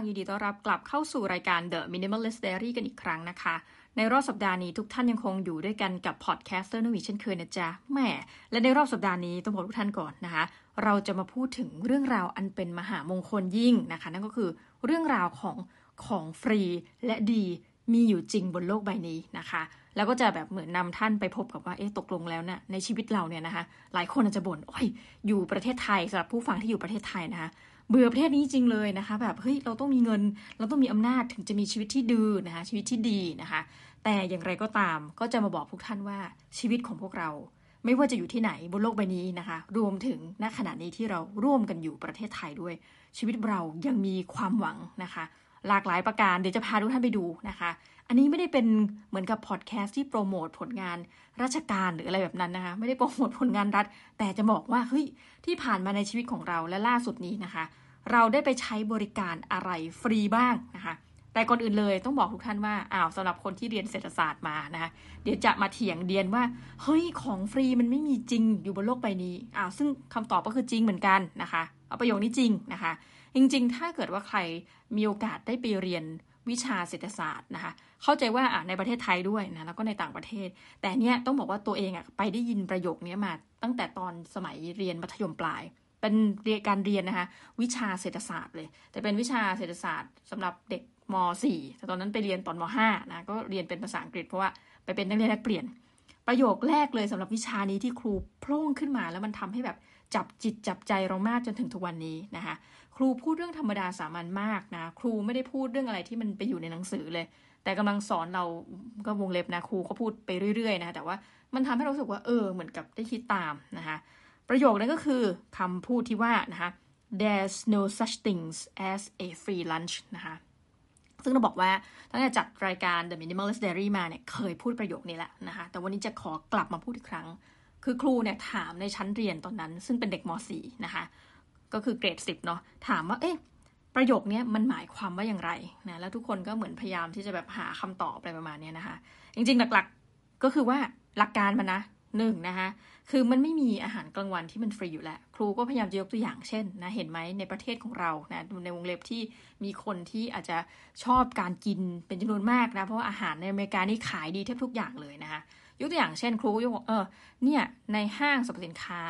ยินดีต้อนรับกลับเข้าสู่รายการ The Minimalist Diary กันอีกครั้งนะคะ ในรอบสัปดาห์นี้ทุกท่านยังคงอยู่ด้วยกันกับ podcaster นวีเช่นเคยนะจ๊ะแหม และในรอบสัปดาห์นี้ต้องบอกทุกท่านก่อนนะคะ เราจะมาพูดถึงเรื่องราวอันเป็นมหามงคลยิ่งนะคะ นั่นก็คือเรื่องราวของของฟรีและดีมีอยู่จริงบนโลกใบนี้นะคะ แล้วก็จะแบบเหมือนนำท่านไปพบกับว่า เอ๊ะ ตกลงแล้วเนี่ยในชีวิตเราเนี่ยนะคะ หลายคนอาจจะบ่น โอ้ย อยู่ประเทศไทยสำหรับผู้ฟังที่อยู่ประเทศไทยนะคะ เบื่อประเทศนี้จริงเลยนะคะ แบบเฮ้ยเราต้องมีเงิน เราต้องมีอำนาจถึงจะมีชีวิตที่ดีนะคะ ชีวิตที่ดีนะคะ แต่อย่างไรก็ตามก็จะมาบอกพวกท่านว่าชีวิตของพวกเรา ไม่ว่าจะอยู่ที่ไหนบนโลกใบนี้นะคะ รวมถึงณขณะนี้ที่เราร่วมกันอยู่ประเทศไทยด้วย ชีวิตเรายังมีความหวังนะคะ หลากหลายประการเดี๋ยวจะพาทุกท่านไปดูนะคะอันนี้ไม่ได้เป็นเหมือนกับพอดแคสต์ที่โปรโมทผลงานราชการหรืออะไรแบบนั้นนะคะ ไม่ได้โปรโมทผลงานรัฐ แต่จะบอกว่าเฮ้ยที่ผ่านมาในชีวิตของเราและล่าสุดนี้นะคะ เราได้ไปใช้บริการอะไรฟรีบ้างนะคะแต่ก่อนอื่นเลยต้องบอกทุกท่านว่าอ้าวสำหรับคนที่เรียนเศรษฐศาสตร์มานะคะเดี๋ยวจะมาเถียงเดียนว่าเฮ้ยของฟรีมันไม่มีจริงอยู่บนโลกใบนี้อ้าวซึ่งคำตอบก็คือจริงเหมือนกันนะคะเอาประโยคนี้จริงนะคะ จริงๆ ถ้าเกิดว่าใครมีโอกาสได้ไปเรียนวิชาเศรษฐศาสตร์นะคะ เข้าใจว่าในประเทศไทยด้วยนะแล้วก็ในต่างประเทศ แต่เนี้ยต้องบอกว่าตัวเองอะไปได้ยินประโยคนี้มาตั้งแต่ตอนสมัยเรียนมัธยมปลาย เป็นเรียนการเรียนนะคะวิชาเศรษฐศาสตร์เลย แต่เป็นวิชาเศรษฐศาสตร์สำหรับเด็กม .4 แต่ตอนนั้นไปเรียนตอนม .5 นะก็เรียนเป็นภาษาอังกฤษเพราะว่าไปเป็นนักเรียนนักเปลี่ยน ประโยคแรกเลยสำหรับวิชานี้ที่ครูโพล่งขึ้นมา แล้วมันทำให้แบบจับจิตจับใจเรามากจนถึงทุกวันนี้นะคะครูพูดเรื่องธรรมดาสามัญมากนะครูไม่ได้พูดเรื่องอะไรที่มันไปอยู่ในหนังสือเลย แต่กำลังสอนเราก็วงเล็บนะครูเขาพูดไปเรื่อยๆนะแต่ว่ามันทำให้เราสึกว่าเออเหมือนกับได้คิดตามนะคะ ประโยคนั้นก็คือคำพูดที่ว่านะคะ there's no such things as a free lunch นะคะซึ่งเราบอกว่าตั้งแต่จัดรายการ The Minimalist Diary มาเนี่ยเคยพูดประโยคนี้แหละนะคะ แต่วันนี้จะขอกลับมาพูดอีกครั้ง คือครูเนี่ยถามในชั้นเรียนตอนนั้น ซึ่งเป็นเด็กม .4 นะคะ ก็คือเกรดสิบเนาะถามว่าเอ๊ะประโยคนี้มันหมายความว่าอย่างไรนะแล้วทุกคนก็เหมือนพยายามที่จะแบบหาคำตอบอะไรประมาณนี้นะคะ จริงๆหลักๆก็คือว่าหลักการมันนะหนึ่งนะคะ คือมันไม่มีอาหารกลางวันที่มันฟรีอยู่แล้ว ครูก็พยายามจะยกตัวอย่างเช่นนะเห็นไหมในประเทศของเรานะในวงเล็บที่มีคนที่อาจจะชอบการกินเป็นจำนวนมากนะเพราะว่าอาหารในอเมริกานี่ขายดีแทบทุกอย่างเลยนะคะยกตัวอย่างเช่น ครูก็ยกเออเนี่ยในห้างสรรพสินค้า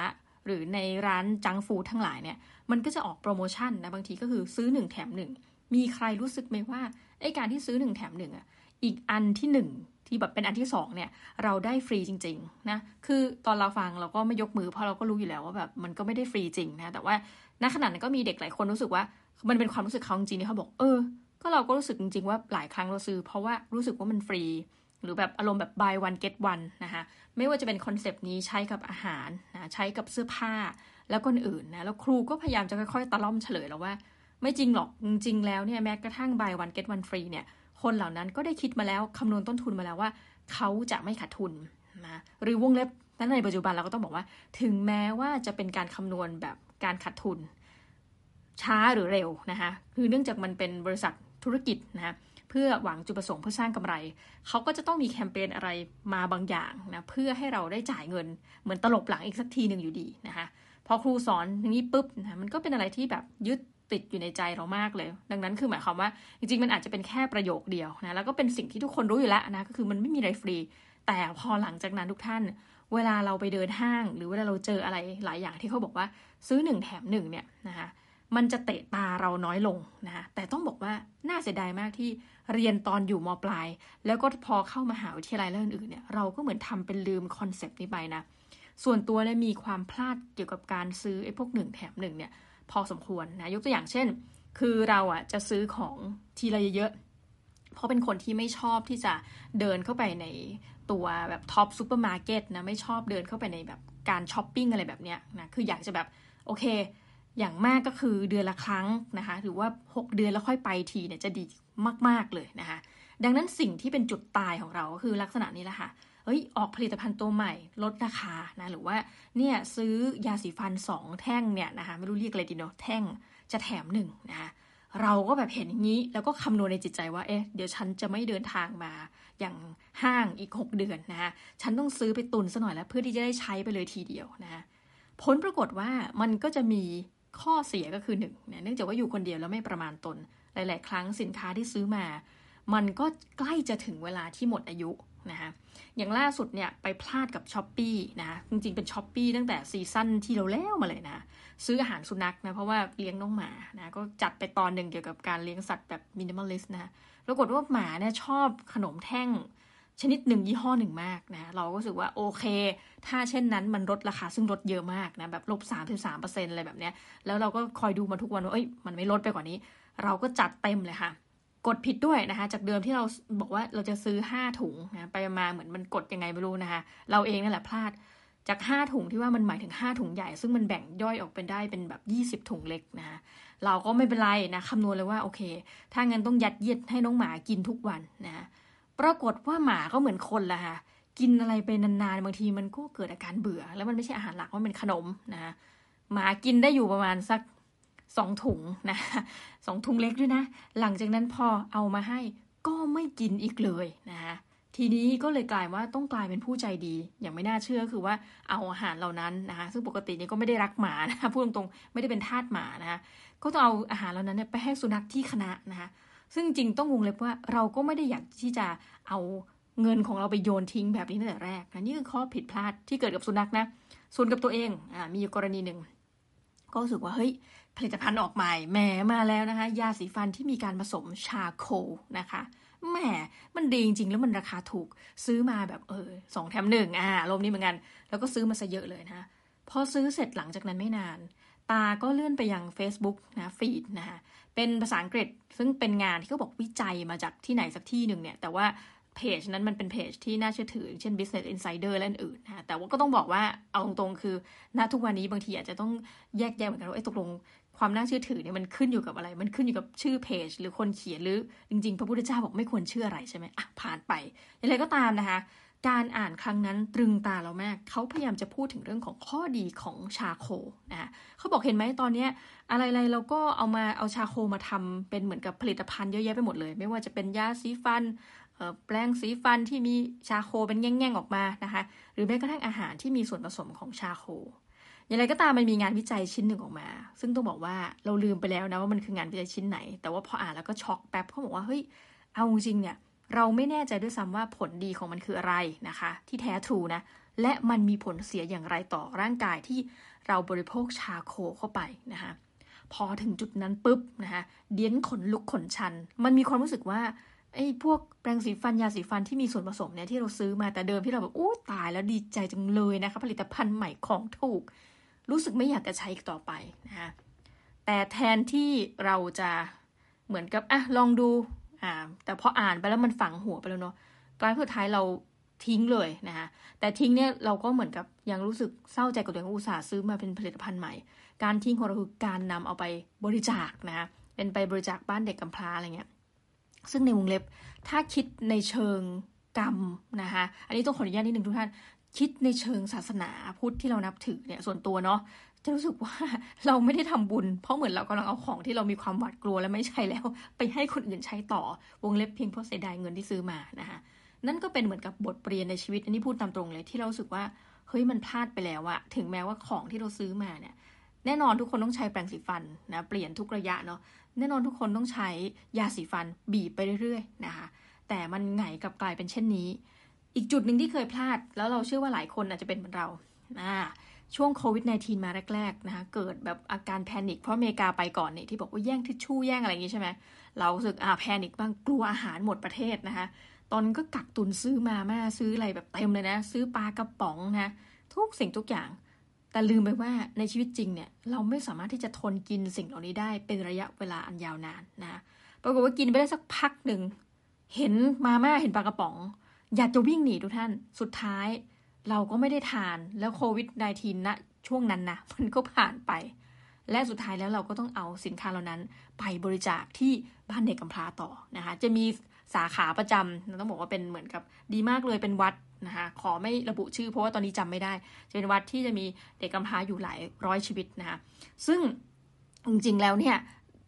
หรือในร้านจังฟูดทั้งหลายเนี่ยมันก็จะออกโปรโมชั่นนะบางทีก็คือซื้อหนึ่งแถมหนึ่งมีใครรู้สึกไหมว่าไอการที่ซื้อหนึ่งแถมหนึ่งอะ อีกอันที่หนึ่งที่แบบเป็นอันที่สองเนี่ย เราได้ฟรีจริงๆนะคือตอนเราฟังเราก็ไม่ยกมือเพราะเราก็รู้อยู่แล้วว่าแบบมันก็ไม่ได้ฟรีจริงนะแต่ว่าณขณะนั้นก็มีเด็กหลายคนรู้สึกว่า มันเป็นความรู้สึกเขาจริงๆที่เขาบอกเออ ก็เราก็รู้สึกจริงๆว่าหลายครั้งเราซื้อ เพราะว่ารู้สึกว่ามันฟรี หรือแบบอารมณ์แบบ buy one get one นะคะไม่ว่าจะเป็นคอนเซปต์นี้ใช้กับอาหารนะใช้กับเสื้อผ้าแล้วคนอื่นนะแล้วครูก็พยายามจะค่อยๆตะล่อมเฉลยแล้วว่า ไม่จริงหรอกจริงๆแล้วเนี่ยแม้กระทั่ง buy one get one free เนี่ย คนเหล่านั้นก็ได้คิดมาแล้วคำนวณต้นทุนมาแล้วว่า เขาจะไม่ขาดทุนนะหรือวงเล็บนั้นในปัจจุบันเราก็ต้องบอกว่า ถึงแม้ว่าจะเป็นการคำนวณแบบการขาดทุน ช้าหรือเร็วนะคะคือเนื่องจากมันเป็นบริษัทธุรกิจนะคะเพื่อหวังจุดประสงค์เพื่อสร้างกำไร เขาก็จะต้องมีแคมเปญอะไรมาบางอย่างนะเพื่อให้เราได้จ่ายเงิน เหมือนตลบหลังอีกสักทีหนึ่งอยู่ดีนะคะพอครูสอนอย่างนี้ปุ๊บนะมันก็เป็นอะไรที่แบบยึด ติดอยู่ในใจเรามากเลย ดังนั้นคือหมายความว่า จริงๆ มันอาจจะเป็นแค่ประโยคเดียวนะแล้วก็เป็นสิ่งที่ทุกคนรู้อยู่แล้วนะก็คือมันไม่มีอะไรฟรี แต่พอหลังจากนั้นทุกท่าน เวลาเราไปเดินห้าง หรือเวลาเราเจออะไรหลายอย่างที่เขาบอกว่าซื้อหนึ่งแถมหนึ่งเนี่ยนะคะมันจะเตะตาเราน้อยลงนะคะแต่ต้องบอกว่าน่าเสียดายมากที่เรียนตอนอยู่มปลาย แล้วก็พอเข้ามาหาวิทยาลัยแล้วอื่นเนี่ยเราก็เหมือนทำเป็นลืม concept นี้ไปนะ ส่วนตัวเนี่ยมีความพลาดเกี่ยวกับการซื้อไอ้พวกหนึ่งแถมหนึ่งเนี่ยพอสมควรนะยกตัวอย่างเช่น คือเราอะจะซื้อของทีละเยอะเพราะเป็นคนที่ไม่ชอบที่จะเดินเข้าไปในตัวแบบ Tops ซูเปอร์มาร์เก็ตนะไม่ชอบเดินเข้าไปในแบบการช้อปปิ้งอะไรแบบเนี้ยนะคืออยากจะแบบโอเค อย่างมากก็คือเดือนละครั้งนะคะหรือว่า 6 เดือนแล้วค่อยไปทีเนี่ยจะดีมากๆเลยนะคะดังนั้นสิ่งที่เป็นจุดตายของเราก็คือลักษณะนี้แหละค่ะ เฮ้ยออกผลิตภัณฑ์ตัวใหม่ลดราคานะหรือว่าเนี่ยซื้อยาสีฟัน 2 แท่งเนี่ยนะคะไม่รู้เรียกอะไรดีเนาะแท่งจะแถมหนึ่งนะคะเราก็แบบเห็นอย่างนี้แล้วก็คำนวณในจิตใจว่าเอ๊ะเดี๋ยวฉันจะไม่เดินทางมาอย่างห้างอีก 6 เดือนนะคะฉันต้องซื้อไปตุนซะหน่อยแล้ว เพื่อที่จะได้ใช้ไปเลยทีเดียวนะคะผลปรากฏว่ามันก็จะมีข้อเสียก็คือหนึ่งเนื่องจากว่าอยู่คนเดียวแล้วไม่ประมาณตน หลาย ๆ ครั้งสินค้าที่ซื้อมา มันก็ใกล้จะถึงเวลาที่หมดอายุ นะคะอย่างล่าสุดเนี่ยไปพลาดกับ Shopee นะคะจริงๆเป็น Shopee ตั้งแต่ season ที่เราแล้วมาเลยนะ ซื้ออาหารสุนัขนะ เพราะว่าเลี้ยงน้องหมานะก็จัดไปตอนหนึ่งเกี่ยวกับการเลี้ยงสัตว์แบบ minimalist นะปรากฏว่าหมาเนี่ยชอบขนมแท่งชนิดหนึ่งยี่ห้อหนึ่งมากนะ เราก็รู้สึกว่าโอเค ถ้าเช่นนั้นมันลดราคาซึ่งลดเยอะมากนะ แบบลบสามถึงสามเปอร์เซ็นต์อะไรแบบเนี้ย แล้วเราก็คอยดูมาทุกวันว่า เอ้ย มันไม่ลดไปกว่านี้ เราก็จัดเต็มเลยค่ะ กดผิดด้วยนะคะ จากเดิมที่เราบอกว่าเราจะซื้อห้าถุงนะไปมาเหมือนมันกดยังไงไม่รู้นะคะ เราเองนั่นแหละพลาดจากห้าถุงที่ว่ามันหมายถึงห้าถุงใหญ่ ซึ่งมันแบ่งย่อยออกเป็นได้เป็นแบบยี่สิบถุงเล็กนะคะเราก็ไม่เป็นไรนะคำนวณเลยว่าโอเค ถ้างั้นต้องยัดเยียดให้น้องหมากินทุกวันนะปรากฏว่าหมาก็เหมือนคนละค่ะกินอะไรไปนานๆบางทีมันก็เกิดอาการเบื่อ แล้วมันไม่ใช่อาหารหลักมันเป็นขนมนะหมากินได้อยู่ประมาณสัก สองถุงนะสองถุงเล็กด้วยนะ หลังจากนั้นพอเอามาให้ก็ไม่กินอีกเลยนะคะทีนี้ก็เลยกลายว่าต้องกลายเป็นผู้ใจดี อย่างไม่น่าเชื่อคือว่าเอาอาหารเหล่านั้นนะคะซึ่งปกตินี่ก็ไม่ได้รักหมานะคะพูดตรงๆไม่ได้เป็นทาสหมานะคะก็ต้องเอาอาหารเหล่านั้นไปให้สุนัขที่คณะนะคะซึ่งจริงต้องวงเล็บว่าเราก็ไม่ได้อยากที่จะเอาเงินของเราไปโยนทิ้งแบบนี้ตั้งแต่แรกนะนี่คือข้อผิดพลาดที่เกิดกับสุนัขนะส่วนกับตัวเองอ่ามีอยู่กรณีหนึ่งก็รู้สึกว่าเฮ้ย ผลิตภัณฑ์ออกใหม่แหมมาแล้วนะคะ ยาสีฟันที่มีการผสมชาโคนะคะแหมมันดีจริงๆ แล้วมันราคาถูกซื้อมาแบบเออสองแถมหนึ่งอ่าลมนี้เหมือนกัน แล้วก็ซื้อมาซะเยอะเลยนะพอซื้อเสร็จหลังจากนั้นไม่นาน ตาก็เลื่อนไปยัง Facebook นะฟีดนะคะเป็นภาษาอังกฤษซึ่งเป็นงานที่เขาบอกวิจัยมาจากที่ไหนสักที่หนึ่งเนี่ย แต่ว่าเพจนั้นมันเป็นเพจที่น่าเชื่อถือ เช่น Business Insider และอื่นนะแต่ว่าก็ต้องบอกว่าเอาตรงๆคือณทุกวันนี้บางทีอาจจะต้องแยกแยะเหมือนกันว่าไอ้ตกลง ความน่าเชื่อถือเนี่ยมันขึ้นอยู่กับอะไร มันขึ้นอยู่กับชื่อเพจ หรือคนเขียนหรือจริง ๆ พระพุทธเจ้าบอกไม่ควรเชื่ออะไรใช่ไหมอะผ่านไปอย่างไรก็ตามนะคะ การอ่านครั้งนั้นตรึงตาเรามากเขาพยายามจะพูดถึงเรื่องของข้อดีของชาโคนะเขาบอกเห็นไหมตอนนี้อะไรๆเราก็เอามาเอาชาโคมาทำเป็นเหมือนกับผลิตภัณฑ์เยอะแยะไปหมดเลย ไม่ว่าจะเป็นยาสีฟันแปรงสีฟันที่มีชาโคเป็นแง่งๆออกมานะคะ หรือแม้กระทั่งอาหารที่มีส่วนผสมของชาโค อย่างไรก็ตามมันมีงานวิจัยชิ้นหนึ่งออกมา ซึ่งต้องบอกว่าเราลืมไปแล้วนะว่ามันคืองานวิจัยชิ้นไหน แต่ว่าพออ่านแล้วก็ช็อกแป๊บเขาบอกว่าเฮ้ยเอาจริงเนี่ยเราไม่แน่ใจด้วยซ้ำว่าผลดีของมันคืออะไรนะคะ ที่แท้ทรูนะและมันมีผลเสียอย่างไรต่อร่างกายที่เราบริโภคชาโคเข้าไปนะคะพอถึงจุดนั้นปุ๊บนะคะเดียนขนลุกขนชัน มันมีความรู้สึกว่าไอ้พวกแปรงสีฟันยาสีฟันที่มีส่วนผสมเนี่ยที่เราซื้อมาแต่เดิมที่เราแบบโอ้ตายแล้วดีใจจังเลยนะคะผลิตภัณฑ์ใหม่ของถูก รู้สึกไม่อยากจะใช้อีกต่อไปนะคะแต่แทนที่เราจะเหมือนกับอะลองดูอ่าแต่พออ่านไปแล้วมันฝังหัวไปแล้วเนาะกลายสุดท้ายเราทิ้งเลยนะคะแต่ทิ้งเนี่ยเราก็เหมือนกับยังรู้สึกเศร้าใจกับตัวเองอุตส่าห์ซื้อมาเป็นผลิตภัณฑ์ใหม่ การทิ้งของเราคือการนำเอาไปบริจาคนะคะเป็นไปบริจาคบ้านเด็กกำพร้าอะไรเงี้ยซึ่งในวงเล็บถ้าคิดในเชิงกรรมนะคะอันนี้ต้องขออนุญาตนิดนึงทุกท่าน คิดในเชิงศาสนาพุทธที่เรานับถือเนี่ยส่วนตัวเนาะจะรู้สึกว่าเราไม่ได้ทำบุญ เพราะเหมือนเรากำลังเอาของที่เรามีความหวาดกลัวและไม่ใช่แล้ว ไปให้คนอื่นใช้ต่อวงเล็บเพียงเพราะเสียดายเงินที่ซื้อมานะคะนั่นก็เป็นเหมือนกับบทเรียนในชีวิตอันนี้พูดตามตรงเลยที่เราสึกว่าเฮ้ยมันพลาดไปแล้วอะถึงแม้ว่าของที่เราซื้อมาเนี่ย แน่นอนทุกคนต้องใช้แปรงสีฟันนะเปลี่ยนทุกระยะเนาะแน่นอนทุกคนต้องใช้ยาสีฟันบีบไปเรื่อยๆนะคะแต่มันไงกับกลายเป็นเช่นนี้ อีกจุดหนึ่งที่เคยพลาด แล้วเราเชื่อว่าหลายคนอาจจะเป็นเหมือนเราอ่าช่วงโควิด -19 มาแรก ๆ นะคะ เกิดแบบอาการแพนิคเพราะอเมริกาไปก่อนนี่ที่บอกว่าแย่งทิชชู่แย่งอะไรอย่างงี้ใช่ไหมเราสึกอ่าแพนิคบ้างกลัวอาหารหมดประเทศนะคะ ตอนก็กักตุนซื้อมาม่าซื้ออะไรแบบเต็มเลยนะ ซื้อปลากระป๋องนะ ทุกสิ่งทุกอย่าง แต่ลืมไปว่าในชีวิตจริงเนี่ย เราไม่สามารถที่จะทนกินสิ่งเหล่านี้ได้เป็นระยะเวลาอันยาวนานนะปรากฏว่ากินไปได้สักพักหนึ่งเห็นมาม่าเห็นปลากระป๋อง อยากจะวิ่งหนีทุกท่าน สุดท้ายเราก็ไม่ได้ทานแล้วโควิด -19 ณช่วงนั้นนะมันก็ผ่านไป และสุดท้ายแล้วเราก็ต้องเอาสินค้าเหล่านั้นไปบริจาคที่บ้านเด็กกำพร้าต่อนะคะ จะมีสาขาประจำต้องบอกว่าเป็นเหมือนกับดีมากเลยเป็นวัดนะคะขอไม่ระบุชื่อเพราะว่าตอนนี้จำไม่ได้ จะเป็นวัดที่จะมีเด็กกำพร้าอยู่หลายร้อยชีวิตนะคะซึ่งจริงๆแล้วเนี่ย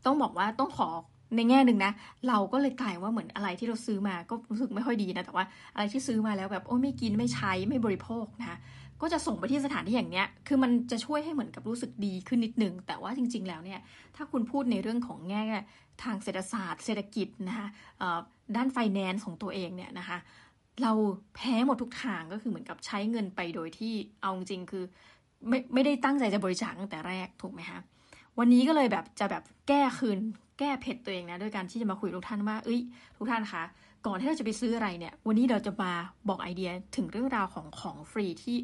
ต้องบอกว่าต้องขอ ในแง่หนึ่งนะ เราก็เลยกลายว่าเหมือนอะไรที่เราซื้อมาก็รู้สึกไม่ค่อยดีนะแต่ว่าอะไรที่ซื้อมาแล้วแบบโอ้ไม่กินไม่ใช้ไม่บริโภคนะก็จะส่งไปที่สถานที่อย่างเนี้ย คือมันจะช่วยให้เหมือนกับรู้สึกดีขึ้นนิดนึง แต่ว่าจริง ๆ แล้วเนี่ย ถ้าคุณพูดในเรื่องของแง่ทางเศรษฐศาสตร์ เศรษฐกิจนะคะด้านไฟแนนซ์ของตัวเองเนี่ยนะคะ เราแพ้หมดทุกทางก็คือเหมือนกับใช้เงินไปโดยที่เอาจริงคือไม่ไม่ได้ตั้งใจจะบริจาคตั้งแต่แรกถูกไหมคะวันนี้ก็เลยแบบจะแบบแก้คืน แก้เผ็ดตัวเองนะด้วยการที่จะมาคุยทุกท่านว่าเอ้ย ทุกท่านคะก่อนที่เราจะไปซื้ออะไรเนี่ย วันนี้เราจะมาบอกไอเดียถึงเรื่องราวของของฟรีที่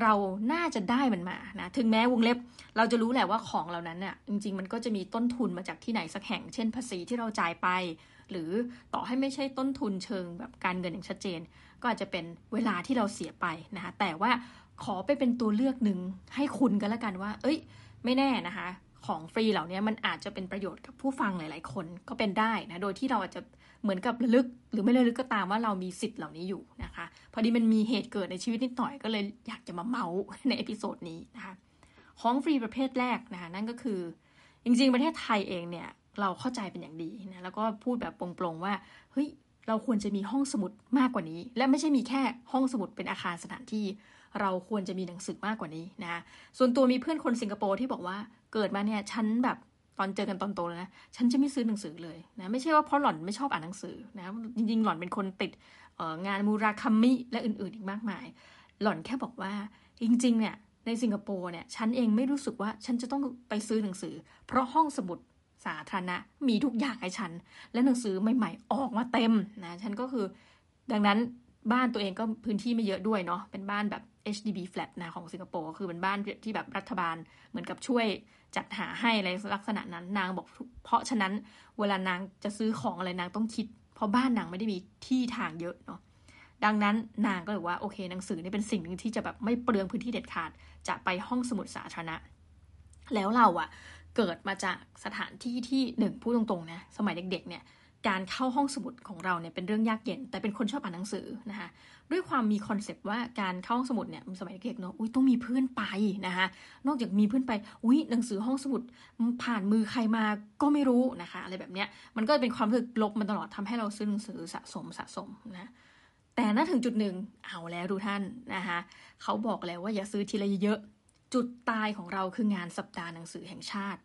เราน่าจะได้มันมานะ ถึงแม้วงเล็บ เราจะรู้แหละว่าของเหล่านั้นเนี่ยจริง ๆ มันก็จะมีต้นทุนมาจากที่ไหนสักแห่ง เช่นภาษีที่เราจ่ายไป หรือต่อให้ไม่ใช่ต้นทุนเชิงแบบการเงินอย่างชัดเจน ก็อาจจะเป็นเวลาที่เราเสียไปนะคะ แต่ว่าขอไปเป็นตัวเลือกหนึ่งให้คุณกันละกันว่า เอ้ย ไม่แน่นะคะ ของฟรีเหล่านี้มันอาจจะเป็นประโยชน์กับผู้ฟังหลาย ๆ คนก็เป็นได้นะ โดยที่เราอาจจะเหมือนกับระลึก หรือไม่ระลึกก็ตามว่าเรามีสิทธิ์เหล่านี้อยู่นะคะ พอดีมันมีเหตุเกิดในชีวิตนิดหน่อยก็เลยอยากจะมาเมาท์ใน episode นี้นะคะของฟรีประเภทแรกนะคะนั่นก็คือ จริง ๆ ประเทศไทยเองเนี่ยเราเข้าใจเป็นอย่างดีนะแล้วก็พูดแบบโปร่งๆว่าเฮ้ยเราควรจะมีห้องสมุดมากกว่านี้ และไม่ใช่มีแค่ห้องสมุดเป็นอาคารสถานที่ เราควรจะมีหนังสือมากกว่านี้นะส่วนตัวมีเพื่อนคนสิงคโปร์ที่บอกว่า เกิดมาเนี่ยฉันแบบตอนเจอกันตอนโตแล้วนะฉันจะไม่ซื้อหนังสือเลยนะไม่ใช่ว่าเพราะหล่อนไม่ชอบอ่านหนังสือนะจริงๆหล่อนเป็นคนติดงานมูราคามิและอื่นๆอีกมากมาย หล่อนแค่บอกว่าจริง ๆ เนี่ยในสิงคโปร์เนี่ยฉันเองไม่รู้สึกว่าฉันจะต้องไปซื้อหนังสือ เพราะห้องสมุดสาธารณะมีทุกอย่างให้ฉัน และหนังสือใหม่ ๆ ออกมาเต็มนะฉันก็คือ ดังนั้น บ้านตัวเองก็พื้นที่ไม่เยอะด้วยเนาะเป็นบ้านแบบ HDB flat นะของสิงคโปร์คือเป็นบ้านที่แบบรัฐบาลเหมือนกับช่วยจัดหาให้อะไรลักษณะนั้นนางบอก เพราะฉะนั้นเวลานางจะซื้อของอะไรนางต้องคิด เพราะบ้านนางไม่ได้มีที่ทางเยอะเนาะดังนั้นนางก็เลยว่าโอเคหนังสือนี่เป็นสิ่งหนึ่งที่จะแบบไม่เปลืองพื้นที่เด็ดขาด จะไปห้องสมุดสาธารณะ แล้วเราอะเกิดมาจากสถานที่ที่หนึ่งพูดตรงๆนะสมัยเด็กๆเนี่ย การเข้าห้องสมุดของเราเนี่ยเป็นเรื่องยากเย็น แต่เป็นคนชอบอ่านหนังสือนะคะด้วยความมีคอนเซปต์ว่าการเข้าห้องสมุดเนี่ยสมัยเด็กเนาะอุ้ยต้องมีเพื่อนไปนะคะนอกจากมีเพื่อนไปอุ้ยหนังสือห้องสมุดผ่านมือใครมาก็ไม่รู้นะคะอะไรแบบเนี้ยมันก็เป็นความรู้สึกลบมันตลอดทำให้เราซื้อหนังสือสะสมสะสมนะแต่ณถึงจุดหนึ่งเอาแล้วดูท่านนะคะเขาบอกแล้วว่าอย่าซื้อทีละเยอะจุดตายของเราคืองานสัปดาห์หนังสือแห่งชาติ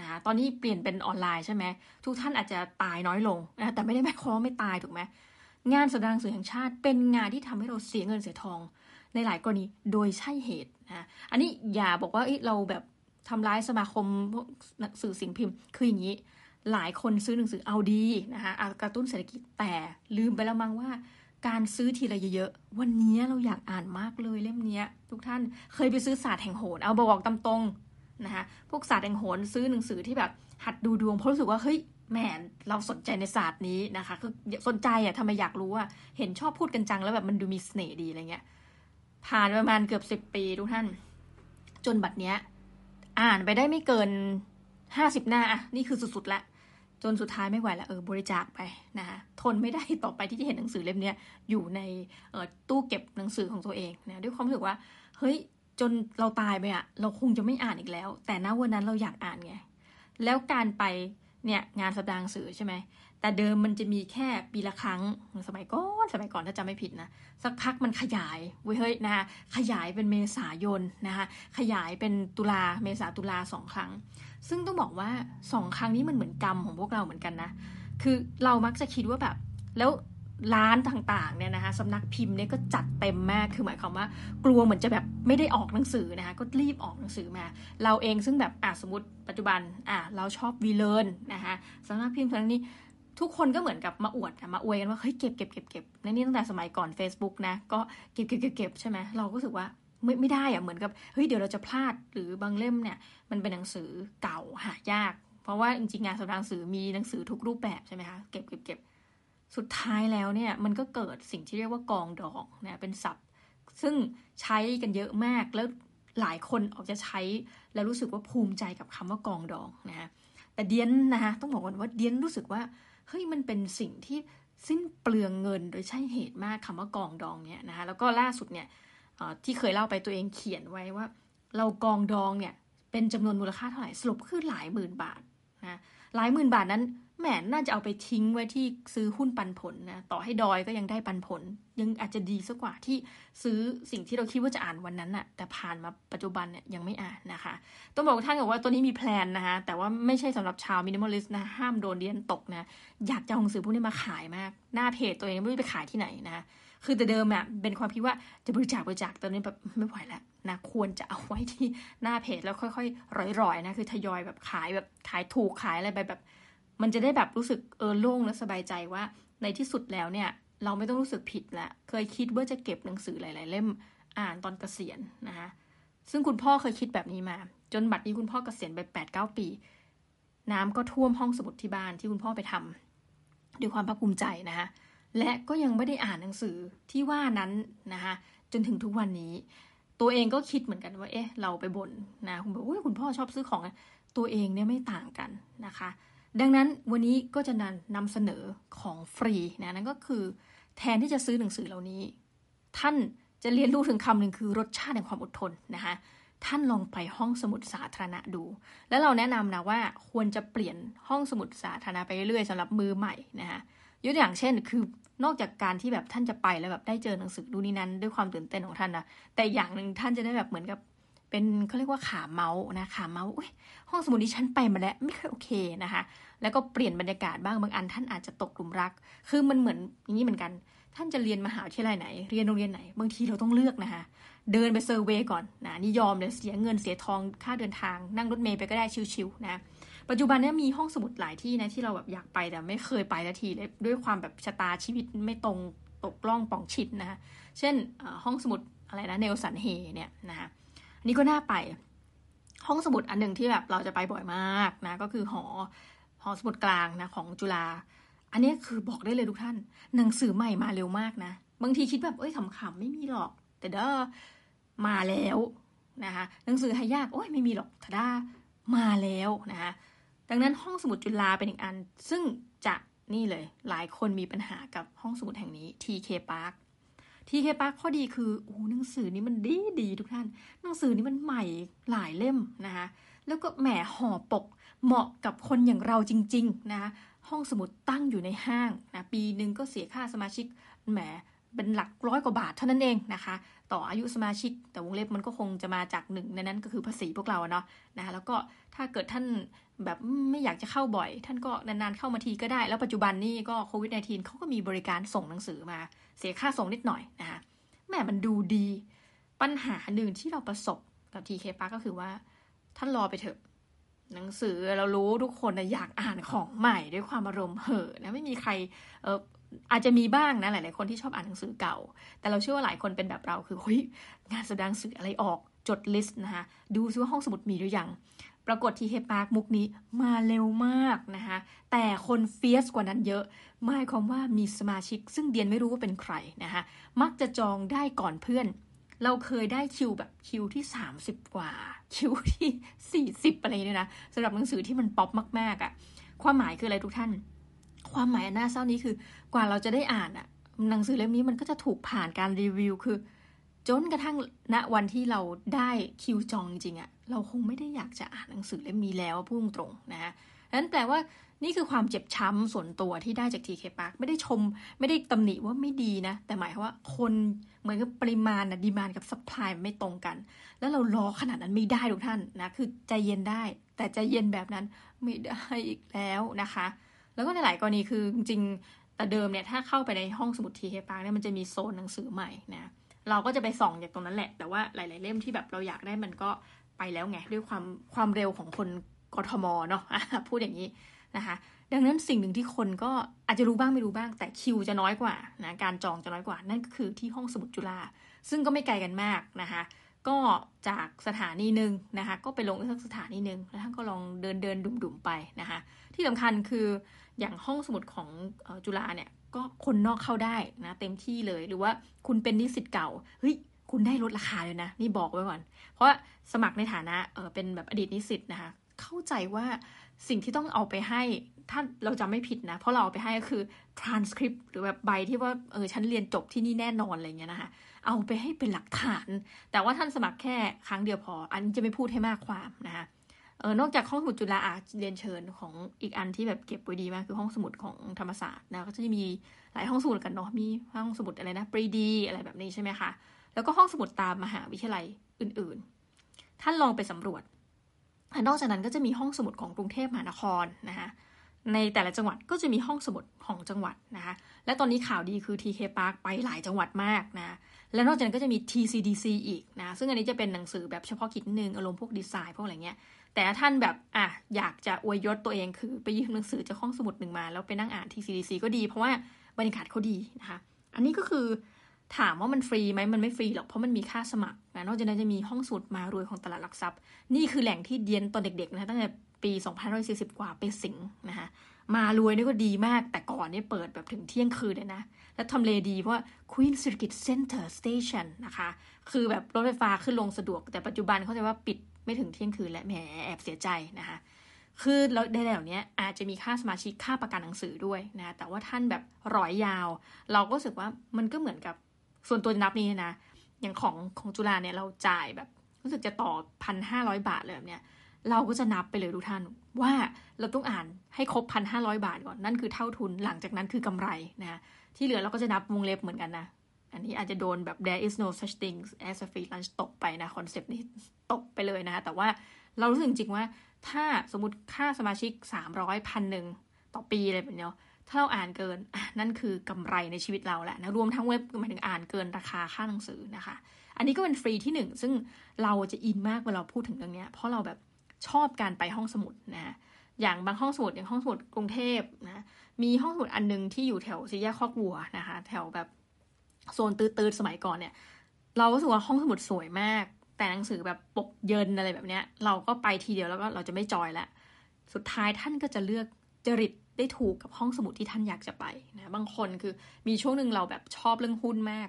นะตอนนี้เปลี่ยนเป็นออนไลน์ใช่ไหมทุกท่านอาจจะตายน้อยลงนะแต่ไม่ได้หมายความว่าไม่ตายถูกไหมงานแสดงสื่อแห่งชาติเป็นงานที่ทำให้เราเสียเงินเสียทอง ในหลายกรณีโดยใช่เหตุนะอันนี้อย่าบอกว่าเราแบบทำร้ายสมาคมสื่อสิ่งพิมพ์ คืออย่างนี้ หลายคนซื้อหนังสือเอาดีนะคะกระตุ้นเศรษฐกิจแต่ลืมไปแล้วมั้งว่าการซื้อทีละเยอะๆ วันนี้เราอยากอ่านมากเลยเล่มนี้ทุกท่านเคยไปซื้อศาสตร์แห่งโหรเอาบอกตามตรง นะคะพวกศาสตร์แห่งโหรซื้อหนังสือที่แบบหัดดูดวงเพราะรู้สึกว่าเฮ้ยแหมเราสนใจในศาสตร์นี้นะคะ คือสนใจอะทำไมอยากรู้ว่าเห็นชอบพูดกันจังแล้วแบบมันดูมีเสน่ห์ดีอะไรเงี้ยผ่านประมาณเกือบสิบปีทุกท่าน จนบัดเนี้ย อ่านไปได้ไม่เกินห้าสิบหน้าอะนี่คือสุดๆละจนสุดท้ายไม่ไหวแล้วเออบริจาคไปนะคะทนไม่ได้ต่อไปที่จะเห็นหนังสือเล่มนี้อยู่ในตู้เก็บหนังสือของตัวเองนะด้วยความรู้สึกว่า เฮ้ย จนเราตายไปอะเราคงจะไม่อ่านอีกแล้ว แต่ณวันนั้นเราอยากอ่านไง แล้วการไปเนี่ยงานสัปดาห์หนังสือใช่ไหม แต่เดิมมันจะมีแค่ปีละครั้ง สมัยก่อนสมัยก่อนถ้าจำไม่ผิดนะ สักพักมันขยายเว้ยเฮ้ยนะคะขยายเป็นเมษายนนะคะขยายเป็นตุลาเมษาตุลาสองครั้ง ซึ่งต้องบอกว่าสองครั้งนี้มันเหมือนกรรมของพวกเราเหมือนกันนะ คือเรามักจะคิดว่าแบบ แล้ว ร้านต่างๆเนี่ยนะคะสำนักพิมพ์เนี่ยก็จัดเต็มมากคือหมายความว่า กลัวเหมือนจะแบบไม่ได้ออกหนังสือนะคะก็รีบออกหนังสือมา เราเองซึ่งแบบอะสมมติปัจจุบันอะเราชอบวีเลนนะคะสำนักพิมพ์ครั้งนี้ทุกคนก็เหมือนกับมาอวดมาอวยกันว่าเฮ้ยเก็บเก็บเก็บเก็บในนี้ตั้งแต่สมัยก่อน Facebook นะก็เก็บเก็บเก็บเก็บใช่ไหมเราก็รู้สึกว่าไม่ไม่ได้อะเหมือนกับเฮ้ยเดี๋ยวเราจะพลาดหรือบางเล่มเนี่ย มันเป็นหนังสือเก่าหายาก เพราะว่าจริงๆงานสำนักหนังสือมีหนังสือทุกรูปแบบใช่ไหมคะเก็บเก็บเก็บ สุดท้ายแล้วเนี่ยมันก็เกิดสิ่งที่เรียกว่ากองดองนะเป็นศัพท์ ซึ่งใช้กันเยอะมากแล้วหลายคนออกจะใช้แล้วรู้สึกว่าภูมิใจกับคำว่ากองดองนะแต่เดียนนะคะต้องบอกก่อนว่าเดียนรู้สึกว่าเฮ้ยมันเป็นสิ่งที่สิ้นเปลืองเงินโดยใช่เหตุมากคำว่ากองดองเนี่ยนะคะแล้วก็ล่าสุดเนี่ยที่เคยเล่าไปตัวเองเขียนไว้ว่า เรากองดองเนี่ยเป็นจำนวนมูลค่าเท่าไหร่สรุปคือหลายหมื่นบาทนะหลายหมื่นบาทนั้น แหมน่าจะเอาไปทิ้งไว้ที่ซื้อหุ้นปันผลนะ ต่อให้ดอยก็ยังได้ปันผล ยังอาจจะดีซะกว่าที่ซื้อสิ่งที่เราคิดว่าจะอ่านวันนั้นน่ะแต่ผ่านมาปัจจุบันเนี่ยยังไม่อ่านนะคะ ต้องบอกท่านก่อนว่าตัวนี้มี plan นะคะ แต่ว่าไม่ใช่สำหรับชาว minimalist นะ ห้ามโดนเรียนตกนะ อยากจะเอาหนังสือพวกนี้มาขายมาก หน้าเพจตัวเองไม่รู้ไปขายที่ไหนนะ คือแต่เดิมอะเป็นความคิดว่าจะบริจาคบริจาคตอนนี้แบบไม่ไหวแล้วนะควรจะเอาไว้ที่หน้าเพจแล้วค่อยๆร่อยๆนะคือทยอยแบบขายแบบขายถูกขายอะไรไปแบบ มันจะได้แบบรู้สึกเออโล่งและสบายใจว่า ในที่สุดแล้วเนี่ย เราไม่ต้องรู้สึกผิดละเคยคิดว่าจะเก็บหนังสือหลาย ๆ เล่มอ่านตอนเกษียณนะคะซึ่งคุณพ่อเคยคิดแบบนี้มา จนบัดนี้คุณพ่อเกษียณไปแปดเก้าปี น้ำก็ท่วมห้องสมุดที่บ้านที่คุณพ่อไปทำด้วยความภาคภูมิใจนะคะและก็ยังไม่ได้อ่านหนังสือที่ว่านั้นนะคะจนถึงทุกวันนี้ ตัวเองก็คิดเหมือนกันว่า เอ๊ะ เราไปบ่นนะคุณบอกว่าคุณพ่อชอบซื้อของ ตัวเองเนี่ยไม่ต่างกันนะคะ ดังนั้นวันนี้ก็จะนำเสนอของฟรีนะนั่นก็คือ แทนที่จะซื้อหนังสือเหล่านี้ ท่านจะเรียนรู้ถึงคำหนึ่งคือรสชาติแห่งความอดทนนะคะท่านลองไปห้องสมุดสาธารณะดู แล้วเราแนะนำนะว่าควรจะเปลี่ยนห้องสมุดสาธารณะไปเรื่อยๆสำหรับมือใหม่นะคะยกตัวอย่างเช่น คือนอกจากการที่แบบท่านจะไปแล้วแบบได้เจอหนังสือดูนี้นั้น ด้วยความตื่นเต้นของท่านนะแต่อย่างหนึ่งท่านจะได้แบบเหมือนกับเป็นเขาเรียกว่าขาเมาส์นะขาเมาส์ห้องสมุดนี้ฉันไปมาแล้วไม่เคยโอเคนะคะ แล้วก็เปลี่ยนบรรยากาศบ้างบางอันท่านอาจจะตกหลุมรัก คือมันเหมือนอย่างนี้เหมือนกัน ท่านจะเรียนมหาวิทยาลัยไหน เรียนโรงเรียนไหน บางทีเราต้องเลือกนะคะ เดินไปเซอร์เวยก่อนนะนี่ยอมเลยเสียเงินเสียทองค่าเดินทาง นั่งรถเมล์ไปก็ได้ชิวๆนะปัจจุบันนี้มีห้องสมุดหลายที่นะที่เราแบบอยากไปแต่ไม่เคยไปสักทีเลยด้วยความแบบชะตาชีวิตไม่ตรงตกล่องป่องชิดนะเช่นห้องสมุดอะไรนะเนลสันเฮเนี่ยนะอันนี้ก็น่าไป ห้องสมุดอันหนึ่งที่แบบเราจะไปบ่อยมากนะก็คือหอ อสมุดกลางนะของจุฬา อันนี้คือบอกได้เลยทุกท่าน หนังสือใหม่มาเร็วมากนะ บางทีคิดแบบเอ้ยขำๆไม่มีหรอก แต่เด้อมาแล้วนะคะหนังสือหายากโอ้ยไม่มีหรอกทด้ามาแล้วนะคะดังนั้นห้องสมุดจุฬาเป็นอีกอัน ซึ่งจะนี่เลยหลายคนมีปัญหากับห้องสมุดแห่งนี้ TK Park TK Park ข้อดีคือโอ้หนังสือนี้มันดีดีทุกท่าน หนังสือนี้มันใหม่หลายเล่มนะคะแล้วก็แหมห่อปกเหมาะกับคนอย่างเราจริง ๆ นะคะห้องสมุดตั้งอยู่ในห้างนะปีหนึ่งก็เสียค่าสมาชิกแหมเป็นหลักร้อยกว่าบาทเท่านั้นเองนะคะ ต่ออายุสมาชิก แต่วงเล็บมันก็คงจะมาจากหนึ่งในนั้นก็คือภาษีพวกเราเนาะนะคะแล้วก็ถ้าเกิดท่าน แบบไม่อยากจะเข้าบ่อย ท่านก็นานๆเข้ามาทีก็ได้ แล้วปัจจุบันนี่ก็โควิด -19 เขาก็มีบริการส่งหนังสือมา เสียค่าส่งนิดหน่อยนะคะแหมมันดูดี ปัญหาหนึ่งที่เราประสบกับทีเคปาก็คือว่า ท่านรอไปเถอะ หนังสือเรารู้ทุกคนนะอยากอ่านของใหม่ด้วยความอารมณ์เห่อนะไม่มีใครเอออาจจะมีบ้างนะหลาย ๆ คนที่ชอบอ่านหนังสือเก่า แต่เราเชื่อว่าหลายคนเป็นแบบเราคือเฮ้ยงานแสดงสื่ออะไรออกจดลิสต์นะคะดูซิว่าห้องสมุดมีหรือยัง ปรากฏทีเฮปาร์คมุกนี้มาเร็วมากนะคะแต่คนเฟียสกว่านั้นเยอะหมายความว่ามีสมาชิก ซึ่งเดียนไม่รู้ว่าเป็นใครนะคะมักจะจองได้ก่อนเพื่อน เราเคยได้คิวแบบคิวที่ 30 กว่า คิวที่ 40 อะไรเนี่ยนะสำหรับหนังสือที่มันป๊อปมากๆอะ่ะความหมายคืออะไรทุกท่าน ความหมายน่าเศร้านี้คือกว่าเราจะได้อ่านอะ่ะหนังสือเล่มนี้มันก็จะถูกผ่านการรีวิวคือ จนกระทั่งณวันที่เราได้คิวจองจริงอะ่ะเราคงไม่ได้อยากจะอ่านหนังสือเล่มนี้แล้วพูดตรงๆนะนั้นแปลว่านี่คือความเจ็บช้ำส่วนตัวที่ได้จาก TK Park ไม่ได้ชม ไม่ได้ตำหนิว่าไม่ดีนะ แต่หมายความว่าคนเหมือนกับปริมาณนะ demand กับ supply ไม่ตรงกัน แล้วเรารอขนาดนั้นไม่ได้ทุกท่านนะ คือใจเย็นได้ แต่ใจเย็นแบบนั้นไม่ได้อีกแล้วนะคะ แล้วก็ในหลายกรณีคือจริงแต่เดิมเนี่ยถ้าเข้าไปในห้องสมุด TK Park เนี่ยมันจะมีโซนหนังสือใหม่นะ เราก็จะไปส่องจากตรงนั้นแหละ แต่ว่าหลาย ๆ เล่มที่แบบเราอยากได้มันก็ไปแล้วไงด้วยความความเร็วของคนกทมเนาะพูดอย่างนี้นะคะ ดังนั้นสิ่งหนึ่งที่คนก็อาจจะรู้บ้างไม่รู้บ้าง แต่คิวจะน้อยกว่านะการจองจะน้อยกว่านั่นก็คือที่ห้องสมุดจุฬาซึ่งก็ไม่ไกลกันมากนะคะก็จากสถานีหนึ่งนะคะก็ไปลงอีกสักสถานีหนึ่งแล้วท่านก็ลองเดินเดินดุ่มๆไปนะคะที่สำคัญคืออย่างห้องสมุดของจุฬาเนี่ย ก็คนนอกเข้าได้นะ เต็มที่เลยหรือว่าคุณเป็นนิสิตเก่าเฮ้ยคุณได้ลดราคาเลยนะ นี่บอกไว้ก่อน เพราะสมัครในฐานะเออเป็นแบบอดีตนิสิตนะคะ เข้าใจว่าสิ่งที่ต้องเอาไปให้ถ้าเราจะไม่ผิดนะ เพราะเราเอาไปให้ก็คือ transcript หรือแบบใบที่ว่าเออฉันเรียนจบที่นี่แน่นอนอะไรเงี้ยนะคะเอาไปให้เป็นหลักฐาน แต่ว่าท่านสมัครแค่ครั้งเดียวพอ อันนี้จะไม่พูดให้มากความนะคะ เออนอกจากห้องสมุดจุฬาอาเรียนเชิญของอีกอันที่แบบเก็บไว้ดีมากคือห้องสมุดของธรรมศาสตร์นะก็จะมีหลายห้องสมุดกันเนาะมีห้องสมุดอะไรนะปรีดีอะไรแบบนี้ใช่ไหมคะแล้วก็ห้องสมุดตามมหาวิทยาลัยอื่นๆ ท่านลองไปสำรวจนอกจากนั้นก็จะมีห้องสมุดของกรุงเทพมหานครนะคะในแต่ละจังหวัดก็จะมีห้องสมุดของจังหวัดนะคะและตอนนี้ข่าวดีคือ TK Park ไปหลายจังหวัดมากนะและนอกจากนั้นก็จะมี TCDC อีกนะซึ่งอันนี้จะเป็นหนังสือแบบเฉพาะกิจหนึ่งอารมณ์พวกดีไซน์พวกอะไรเงี้ย แต่ท่านแบบอะอยากจะอวยยศตัวเองคือไปยืมหนังสือจากห้องสมุดหนึ่งมา แล้วไปนั่งอ่าน TCDC ก็ดี เพราะว่าบรรยากาศเขาดีนะคะ อันนี้ก็คือถามว่ามันฟรีไหมมันไม่ฟรีหรอกเพราะมันมีค่าสมัครนะนอกจากนั้นจะมีห้องสมุดมารวยของตลาดหลักทรัพย์ นี่คือแหล่งที่เดียนตอนเด็กๆนะตั้งแต่ปี2540 กว่าไปสิงนะคะมารวยนี่ก็ดีมากแต่ก่อนนี่เปิดแบบถึงเที่ยงคืนเลยนะ และทำเลดีเพราะว่า Queen Circuit Center Station นะคะ คือแบบรถไฟฟ้าขึ้นลงสะดวก แต่ปัจจุบันเขาจะว่าปิดไม่ถึงเที่ยงคืนและแหมแอบเสียใจนะคะคือเราในแถวนี้อาจจะมีค่าสมาชิกค่าประกันหนังสือด้วยนะแต่ว่าท่านแบบร้อยยาว เราก็รู้สึกว่ามันก็เหมือนกับส่วนตัวนับนี้นะอย่างของของจุฬาเนี่ยเราจ่ายแบบรู้สึกจะต่อพันห้าร้อยบาทเลยแบบเนี้ยเราก็จะนับไปเลยทุกท่านว่าเราต้องอ่านให้ครบพันห้าร้อยบาทก่อนนั่นคือเท่าทุนหลังจากนั้นคือกำไรนะที่เหลือเราก็จะนับวงเล็บเหมือนกันนะ อันนี้อาจจะโดนแบบ there is no such thing as a free lunch ตกไปนะ concept นี้ตกไปเลยนะคะแต่ว่าเรารู้สึกจริงว่าถ้าสมมติค่าสมาชิกสามร้อยพันหนึ่งต่อปีอะไรแบบนี้ถ้าเราอ่านเกินนั่นคือกำไรในชีวิตเราแหละนะรวมทั้งเว็บหมายถึงอ่านเกินราคาค่าหนังสือนะคะ อันนี้ก็เป็นฟรีที่หนึ่งซึ่งเราจะอินมากเวลาพูดถึงเรื่องนี้เพราะเราแบบชอบการไปห้องสมุดนะอย่างบางห้องสมุดอย่างห้องสมุดกรุงเทพนะมีห้องสมุดอันนึงที่อยู่แถวสี่แยกคอกวัวนะคะ แถวแบบ โซนตื้อๆสมัยก่อนเนี่ย เราก็รู้สึกว่าห้องสมุดสวยมาก แต่หนังสือแบบปกเยินอะไรแบบเนี้ย เราก็ไปทีเดียวแล้วก็เราจะไม่ joy ละสุดท้ายท่านก็จะเลือกจริตได้ถูกกับห้องสมุดที่ท่านอยากจะไปนะบางคนคือมีช่วงหนึ่งเราแบบชอบเรื่องหุ้นมาก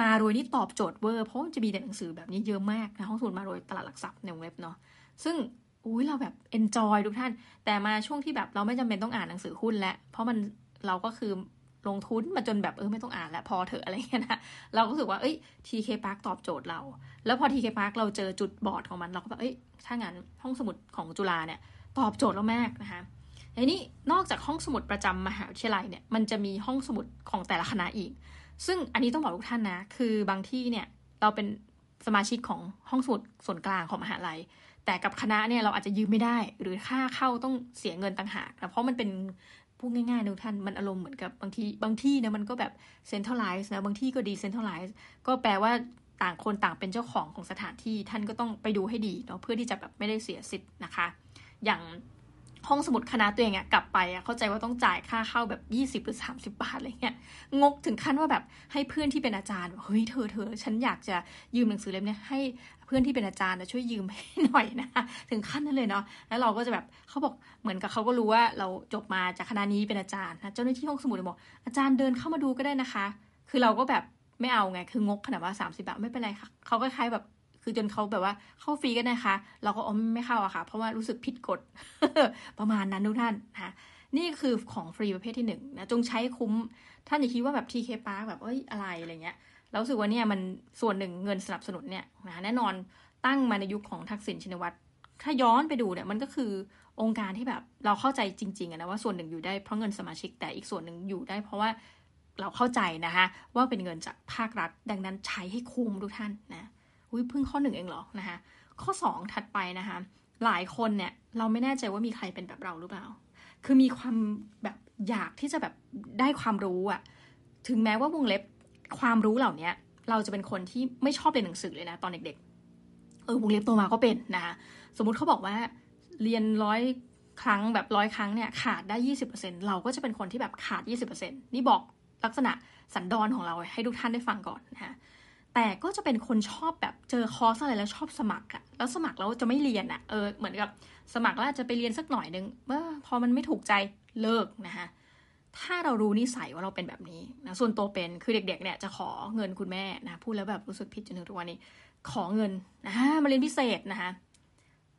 มารวยนี่ตอบโจทย์เวอร์เพราะจะมีแต่หนังสือแบบนี้เยอะมากนะห้องสมุดมารวยตลาดหลักทรัพย์ในวงเล็บเนาะซึ่งอุ้ยเราแบบ enjoy ทุกท่าน แต่มาช่วงที่แบบเราไม่จำเป็นต้องอ่านหนังสือหุ้นแล้วเพราะมันเราก็คือ ลงทุนมาจนแบบเออไม่ต้องอ่านแล้วพอเถอะอะไรเงี้ยนะเราก็รู้สึกว่าเอ้ย TK Park ตอบโจทย์เรา แล้วพอ TK Park เราเจอจุดบอดของมันเราก็แบบเอ้ยถ้างั้นห้องสมุดของจุฬาเนี่ยตอบโจทย์เรามากนะคะไอันนี้นอกจากห้องสมุดประจำมหาวิทยาลัยเนี่ยมันจะมีห้องสมุดของแต่ละคณะอีก ซึ่งอันนี้ต้องบอกทุกท่านนะ คือบางที่เนี่ยเราเป็นสมาชิกของห้องสมุดส่วนกลางของมหาลัย แต่กับคณะเนี่ยเราอาจจะยืมไม่ได้ หรือค่าเข้าต้องเสียเงินต่างหากนะเพราะมันเป็น พูดง่ายๆนะท่านมันอารมณ์เหมือนกับบางทีบางที่นะมันก็แบบเซ็นทรัลไลซ์นะบางที่ก็ดีเซ็นทรัลไลซ์ก็แปลว่าต่างคนต่างเป็นเจ้าของของสถานที่ท่านก็ต้องไปดูให้ดีเนาะเพื่อที่จะแบบไม่ได้เสียสิทธิ์นะคะ อย่าง ห้องสมุดคณะตัวเองอะกลับไปอะเข้าใจว่าต้องจ่ายค่าเข้าแบบ 20 หรือ 30 บาทอะไรเงี้ยงกถึงขั้นว่าแบบให้เพื่อนที่เป็นอาจารย์เฮ้ยเธอเธอฉันอยากจะยืมหนังสือเล่มนี้ให้เพื่อนที่เป็นอาจารย์ช่วยยืมให้หน่อยนะถึงขั้นนั้นเลยเนาะแล้วเราก็จะแบบเขาบอกเหมือนกับเขาก็รู้ว่าเราจบมาจากคณะนี้เป็นอาจารย์นะเจ้าหน้าที่ห้องสมุดบอกอาจารย์เดินเข้ามาดูก็ได้นะคะ คือเราก็แบบไม่เอาไงคืองกขนาดว่า 30 บาทไม่เป็นไรค่ะเขาก็คล้ายแบบ คือจนเขาแบบว่าเข้าฟรีกันนะคะ เราก็อ๋อไม่เข้าอะค่ะ เพราะว่ารู้สึกผิดกฎประมาณนั้นทุกท่านนะนี่คือของฟรีประเภทที่หนึ่งนะจงใช้คุ้ม ท่านอย่าคิดว่าแบบทีเคปาร์แบบเอ้ยอะไรอะไรเงี้ยเราสึกว่าเนี่ยมันส่วนหนึ่งเงินสนับสนุนเนี่ยนะแน่นอนตั้งมาในยุคของทักษิณชินวัตรถ้าย้อนไปดูเนี่ยมันก็คือองค์การที่แบบเราเข้าใจจริงๆนะว่าส่วนหนึ่งอยู่ได้เพราะเงินสมาชิกแต่อีกส่วนหนึ่งอยู่ได้ เพราะว่าเราเข้าใจนะคะว่าเป็นเงินจากภาครัฐ ดังนั้นใช้ให้คุ้มทุกท่านนะ อุ้ยเพิ่งข้อหนึ่งเองเหรอนะคะข้อสองถัดไปนะคะหลายคนเนี่ยเราไม่แน่ใจว่ามีใครเป็นแบบเราหรือเปล่า คือมีความแบบอยากที่จะแบบได้ความรู้อะถึงแม้ว่าวงเล็บความรู้เหล่านี้เราจะเป็นคนที่ไม่ชอบเรียนหนังสือเลยนะตอนเด็กๆเออวงเล็บโตมาก็เป็นนะคะสมมุติเขาบอกว่าเรียนร้อยครั้งแบบร้อยครั้งเนี่ยขาดได้ยี่สิบเปอร์เซ็นเราก็จะเป็นคนที่แบบขาดยี่สิบเปอร์เซ็นนี่บอกลักษณะสันดอนของเราให้ทุกท่านได้ฟังก่อนนะคะ แต่ก็จะเป็นคนชอบแบบเจอคอร์สอะไรแล้วชอบสมัครอะแล้วสมัครแล้วจะไม่เรียนอะเออเหมือนกับสมัครแล้วจะไปเรียนสักหน่อยนึงเออพอมันไม่ถูกใจเลิกนะคะถ้าเรารู้นิสัยว่าเราเป็นแบบนี้นะส่วนตัวเป็นคือเด็ก ๆ เนี่ยจะขอเงินคุณแม่นะพูดแล้วแบบรู้สึกผิดจนถึงทุกวันนี้ ขอเงินนะมาเรียนพิเศษนะคะ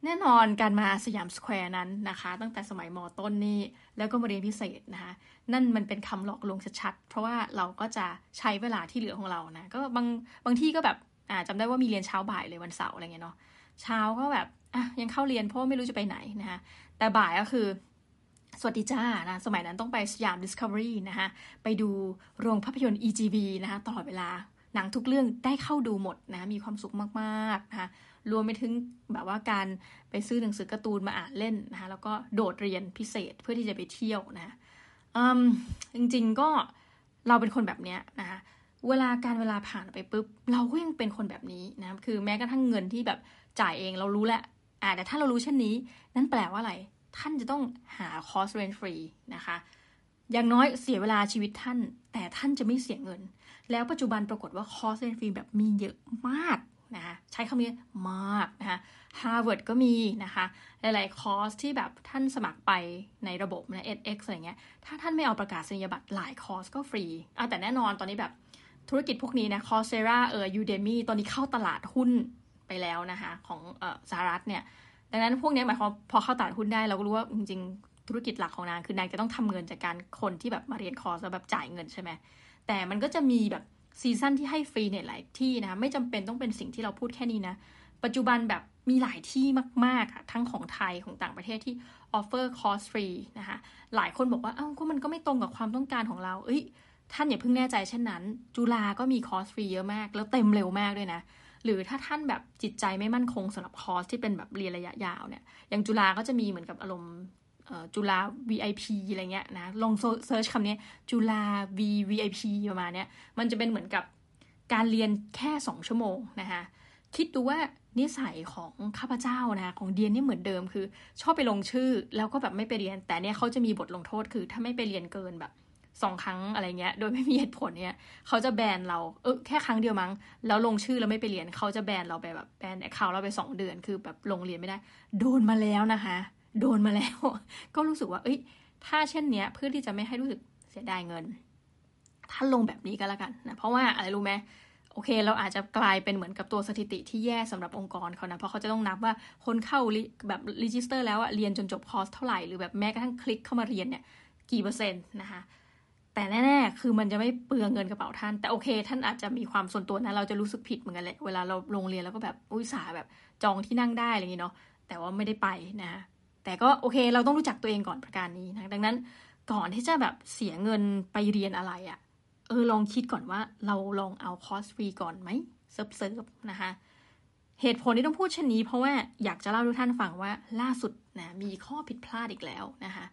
แน่นอนการมาสยามสแควร์นั้นนะคะ ตั้งแต่สมัยมต้นนี่แล้วก็มาเรียนพิเศษนะคะ นั่นมันเป็นคำหลอกลวงชัดๆ เพราะว่าเราก็จะใช้เวลาที่เหลือของเรานะ ก็บางบางที่ก็แบบอ่าจำได้ว่ามีเรียนเช้าบ่ายเลยวันเสาร์อะไรเงี้ยเนาะเช้าก็แบบอะยังเข้าเรียนเพราะไม่รู้จะไปไหนนะคะแต่บ่ายก็คือ สวัสดีจ้านะสมัยนั้นต้องไปสยาม Discovery นะคะไปดูโรงภาพยนตร์ EGV นะคะตลอดเวลาหนังทุกเรื่องได้เข้าดูหมดนะมีความสุขมากๆนะคะ รวมไปถึงแบบว่าการไปซื้อหนังสือการ์ตูนมาอ่านเล่นนะคะแล้วก็โดดเรียนพิเศษเพื่อที่จะไปเที่ยวนะจริงๆก็เราเป็นคนแบบเนี้ยนะคะเวลาการเวลาผ่านไปปุ๊บเราก็ยังเป็นคนแบบนี้นะคือแม้กระทั่งเงินที่แบบจ่ายเองเรารู้แหละอ่าแต่ถ้าเรารู้เช่นนี้ นั่นแปลว่าอะไร ท่านจะต้องหาคอร์สเรียนฟรีนะคะ อย่างน้อยเสียเวลาชีวิตท่าน แต่ท่านจะไม่เสียเงิน แล้วปัจจุบันปรากฏว่าคอร์สเรียนฟรีแบบมีเยอะมาก นะคะใช้คำนี้มากนะคะ Harvard ก็มีนะคะ หลายๆ คอร์สที่แบบท่านสมัครไปในระบบนะ edX อะไรเงี้ย ถ้าท่านไม่เอาประกาศนียบัตรหลายคอร์สก็ฟรีอะแต่แน่นอนตอนนี้แบบธุรกิจพวกนี้นะ Coursera เออ Udemy ตอนนี้เข้าตลาดหุ้นไปแล้วนะคะของเออสหรัฐเนี่ย ดังนั้นพวกนี้หมายความพอเข้าตลาดหุ้นได้เราก็รู้ว่าจริงๆ ธุรกิจหลักของนางคือนางจะต้องทำเงินจากการคนที่แบบมาเรียนคอร์สแล้วแบบจ่ายเงินใช่ไหมแต่มันก็จะมีแบบ season ที่ให้ฟรีเนี่ยหลายที่นะ ไม่จำเป็นต้องเป็นสิ่งที่เราพูดแค่นี้นะ ปัจจุบันแบบมีหลายที่มากๆอะทั้งของไทยของต่างประเทศที่ offer คอร์สฟรีนะคะหลายคนบอกว่าเอ้าก็มันก็ไม่ตรงกับความต้องการของเรา เอ้ย ท่านอย่าเพิ่งแน่ใจเช่นนั้น จุฬาก็มีคอร์สฟรีเยอะมาก แล้วเต็มเร็วมากด้วยนะ หรือถ้าท่านแบบจิตใจไม่มั่นคงสำหรับคอร์สที่เป็นแบบเรียนระยะยาวเนี่ยอย่างจุฬาก็จะมีเหมือนกับอารมณ์ จุฬา VIP อะไรเงี้ยนะ ลอง search คำนี้จุฬา V VIP ประมาณเนี้ย มันจะเป็นเหมือนกับการเรียนแค่สองชั่วโมงนะคะคิดดูว่านิสัยของข้าพเจ้านะของเดี๊ยนนี่เหมือนเดิมคือ ชอบไปลงชื่อแล้วก็แบบไม่ไปเรียน แต่เนี่ยเขาจะมีบทลงโทษคือ ถ้าไม่ไปเรียนเกินแบบสองครั้งอะไรเงี้ย โดยไม่มีเหตุผลเนี่ยเขาจะแบนเราเออแค่ครั้งเดียวมั้ง แล้วลงชื่อแล้วไม่ไปเรียนเขาจะแบนเราไปแบบแบนแอคเคาท์เราไปสองเดือนคือแบบลงเรียนไม่ได้ โดนมาแล้วนะคะ โดนมาแล้ว ก็รู้สึกว่า เอ้ย ถ้าเช่นเนี้ย เพื่อที่จะไม่ให้รู้สึกเสียดายเงินท่านลงแบบนี้ก็แล้วกันนะ เพราะว่าอะไรรู้ไหมโอเค เราอาจจะกลายเป็นเหมือนกับตัวสถิติที่แย่สำหรับองค์กรเขานะ เพราะเขาจะต้องนับว่าคนเข้าแบบ register แล้วอะเรียนจนจบคอร์สเท่าไหร่ หรือแบบแม้กระทั่งคลิกเข้ามาเรียนเนี่ย กี่เปอร์เซ็นต์นะคะแต่แน่ๆ คือมันจะไม่เปลืองเงินกระเป๋าท่าน แต่โอเค ท่านอาจจะมีความส่วนตัวนะ เราจะรู้สึกผิดเหมือนกันแหละ เวลาเราลงเรียนแล้วก็แบบ อุ้ยสาแบบจองที่นั่งได้อะไรอย่างนี้เนาะ แต่ว่าไม่ได้ไปนะ แต่ก็โอเคเราต้องรู้จักตัวเองก่อนประการนี้นะดังนั้นก่อนที่จะแบบเสียเงินไปเรียนอะไรอะ่ะเออลองคิดก่อนว่าเราลองเอาคอร์สฟรีก่อนไหมsearch search นะคะเหตุผลที่ต้องพูดเช่นนี้ เพราะว่าอยากจะเล่าทุกท่านฟังว่าล่าสุดนะมีข้อผิดพลาดอีกแล้วนะคะ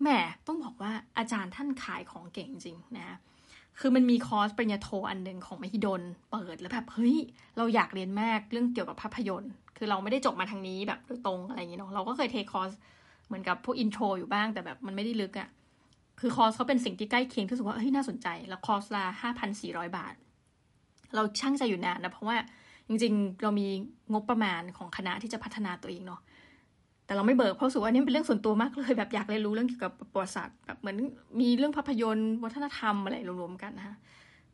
แหมต้องบอกว่าอาจารย์ท่านขายของเก่งจริงนะคือมันมีคอร์สปริญญาโทอันหนึ่งของมหิดลเปิดแล้วแบบเฮ้ยเราอยากเรียนมากเรื่องเกี่ยวกับภาพยนตร์ คือเราไม่ได้จบมาทางนี้แบบโดยตรงอะไรอย่างเงี้ยเนาะเราก็เคย take คอร์สเหมือนกับพวก intro อยู่บ้างแต่แบบมันไม่ได้ลึกอะ่ะคือคอร์สเขาเป็นสิ่งที่ใกล้เคียงที่สุดว่าเฮ้ยน่าสนใจ แล้วคอร์สละห้าพันสี่ร้อยบาท เราช่างใจอยู่นานนะเพราะว่าจริงๆ เรามีงบประมาณของคณะที่จะพัฒนาตัวเองเนาะแต่เราไม่เบิกเพราะสูว่านี่เป็นเรื่องส่วนตัวมากเลยแบบอยากเรียนรู้เรื่องเกี่ยวกับประวัติศาสตร์แบบเหมือนมีเรื่องภาพยนตร์ วัฒนธรรมอะไรรวมๆกันนะคะ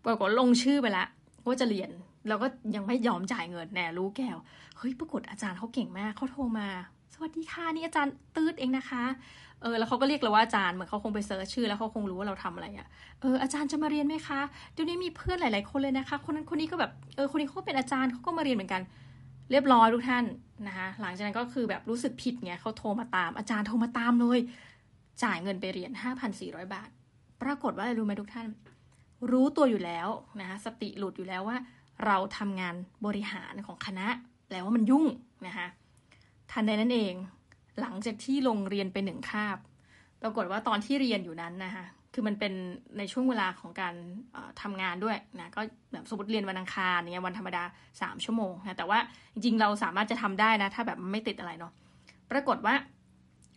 ปรากฏลงชื่อไปละว่าจะเรียน เราก็ยังไม่ยอมจ่ายเงินแน่รู้แก้วเฮ้ยปรากฏอาจารย์เขาเก่งมากเขาโทรมา สวัสดีค่ะนี่อาจารย์ตืดเองนะคะเออแล้วเขาก็เรียกเราว่าอาจารย์เหมือนเขาคงไปเซิร์ชชื่อแล้วเขาคงรู้ว่าเราทำอะไรอะ่ะเอออาจารย์จะมาเรียนไหมคะเดี๋ยวนี้มีเพื่อนหลาย ๆ คนเลยนะคะ คนนั้นคนนี้ก็แบบเออคนนี้เขาก็เป็นอาจารย์เขาก็มาเรียนเหมือนกัน เรียบร้อยทุกท่านนะคะหลังจากนั้นก็คือแบบรู้สึกผิดไงเขาโทรมาตามอาจารย์โทรมาตามเลย จ่ายเงินไปเรียน 5,400 บาท ปรากฏว่าอะไรรู้ไหมทุกท่าน รู้ตัวอยู่แล้วนะคะสติหลุดอยู่แล้วว่า เราทำงานบริหารของคณะ แล้วว่ามันยุ่งนะคะทันใดนั้นเอง หลังจากที่ลงเรียนไปหนึ่งคาบ ปรากฏว่าตอนที่เรียนอยู่นั้นนะคะคือมันเป็นในช่วงเวลาของการทำงานด้วยนะก็แบบสมมติเรียนวันอังคารเนี่ยวันธรรมดา 3 ชั่วโมงนะแต่ว่าจริงๆเราสามารถจะทำได้นะ ถ้าแบบไม่ติดอะไรเนาะปรากฏว่า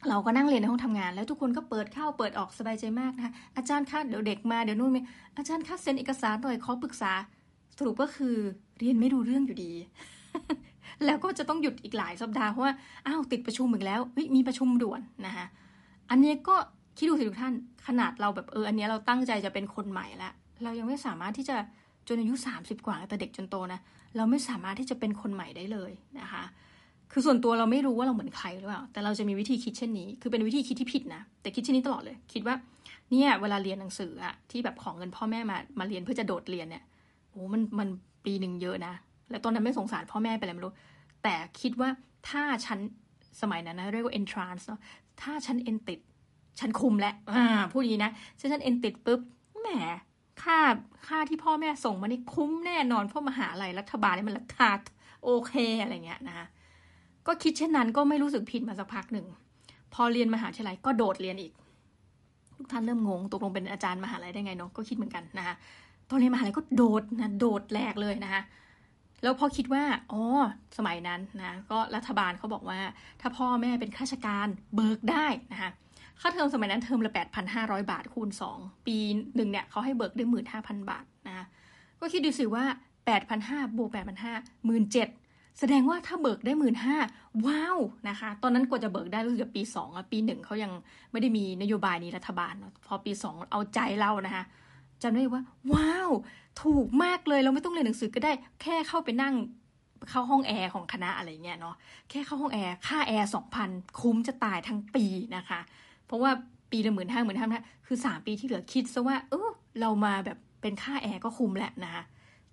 เราก็นั่งเรียนในห้องทำงาน แล้วทุกคนก็เปิดเข้าเปิดออกสบายใจมากนะคะอาจารย์คะเดี๋ยวเด็กมาเดี๋ยวนู่นมีอาจารย์คะเซ็นเอกสารหน่อยขอปรึกษา สรุปก็คือเรียนไม่รู้เรื่องอยู่ดี แล้วก็จะต้องหยุดอีกหลายสัปดาห์เพราะว่าอ้าวติดประชุมอีกแล้วเฮ้ยมีประชุมด่วนนะคะอันนี้ก็คิดดูสิทุกท่านขนาดเราแบบเอออันนี้เราตั้งใจจะเป็นคนใหม่ละเรายังไม่สามารถที่จะจนอายุ 30 กว่าแต่เด็กจนโตนะเราไม่สามารถที่จะเป็นคนใหม่ได้เลยนะคะ คือส่วนตัวเราไม่รู้ว่าเราเหมือนใครหรือเปล่าแต่เราจะมีวิธีคิดเช่นนี้ คือเป็นวิธีคิดที่ผิดนะแต่คิดเช่นนี้ตลอดเลย คิดว่าเนี่ยเวลาเรียนหนังสืออะที่แบบของเงินพ่อแม่มามาเรียนเพื่อจะโดดเรียนเนี่ย โอ้มันมันปีหนึ่งเยอะนะ แล้วตอนนั้นไม่สงสารพ่อแม่ไปเลยไม่รู้ แต่คิดว่าถ้าฉันสมัยนั้นนะเรียกว่า entrance เนาะถ้าฉันเอนติด ฉันคุมแล้วอ่าพูดอย่างนี้นะฉันฉันเอนติดปุ๊บแหมค่าค่าที่พ่อแม่ส่งมานี่คุ้มแน่นอนเพราะมหาลัยรัฐบาลนี่มันราคาโอเคอะไรเงี้ยนะคะก็คิดเช่นนั้นก็ไม่รู้สึกผิดมาสักพักหนึ่ง พอเรียนมหาวิทยาลัยก็โดดเรียนอีก ทุกท่านเริ่มงงตกลงเป็นอาจารย์มหาลัยได้ไงเนาะก็คิดเหมือนกันนะคะ ตอนเรียนมหาลัยก็โดดนะโดดแหลกเลยนะคะแล้วพ่อคิดว่าอ๋อสมัยนั้นนะก็รัฐบาลเขาบอกว่า ถ้าพ่อแม่เป็นข้าราชการเบิกได้นะคะค่าเทอมสมัยนั้นเทอมละ 8,500 บาทคูณ 2 ปีหนึ่งเนี่ยเขาให้เบิกได้ 15,000 บาทนะคะก็คิดดูสิว่า 8,500บวก8,500 17,000 แสดงว่าถ้าเบิกได้หมื่นห้าว้าวนะคะ ตอนนั้นกว่าจะเบิกได้รู้สึกปีสองอะปีหนึ่งเขายังไม่ได้มีนโยบายนี้รัฐบาล พอปีสองเอาใจเรานะคะ จำได้ว่า ว้าว ถูกมากเลยเราไม่ต้องเรียนหนังสือก็ได้ แค่เข้าไปนั่งเข้าห้องแอร์ของคณะอะไรเงี้ยเนาะแค่เข้าห้องแอร์ค่าแอร์สองพันคุ้มจะตายทั้งปีนะคะ เพราะว่าปีละหมื่นห้าหมื่นห้าคือสามปีที่เหลือคิดซะว่า เออเรามาแบบเป็นค่าแอร์ก็คุ้มแหละนะคะ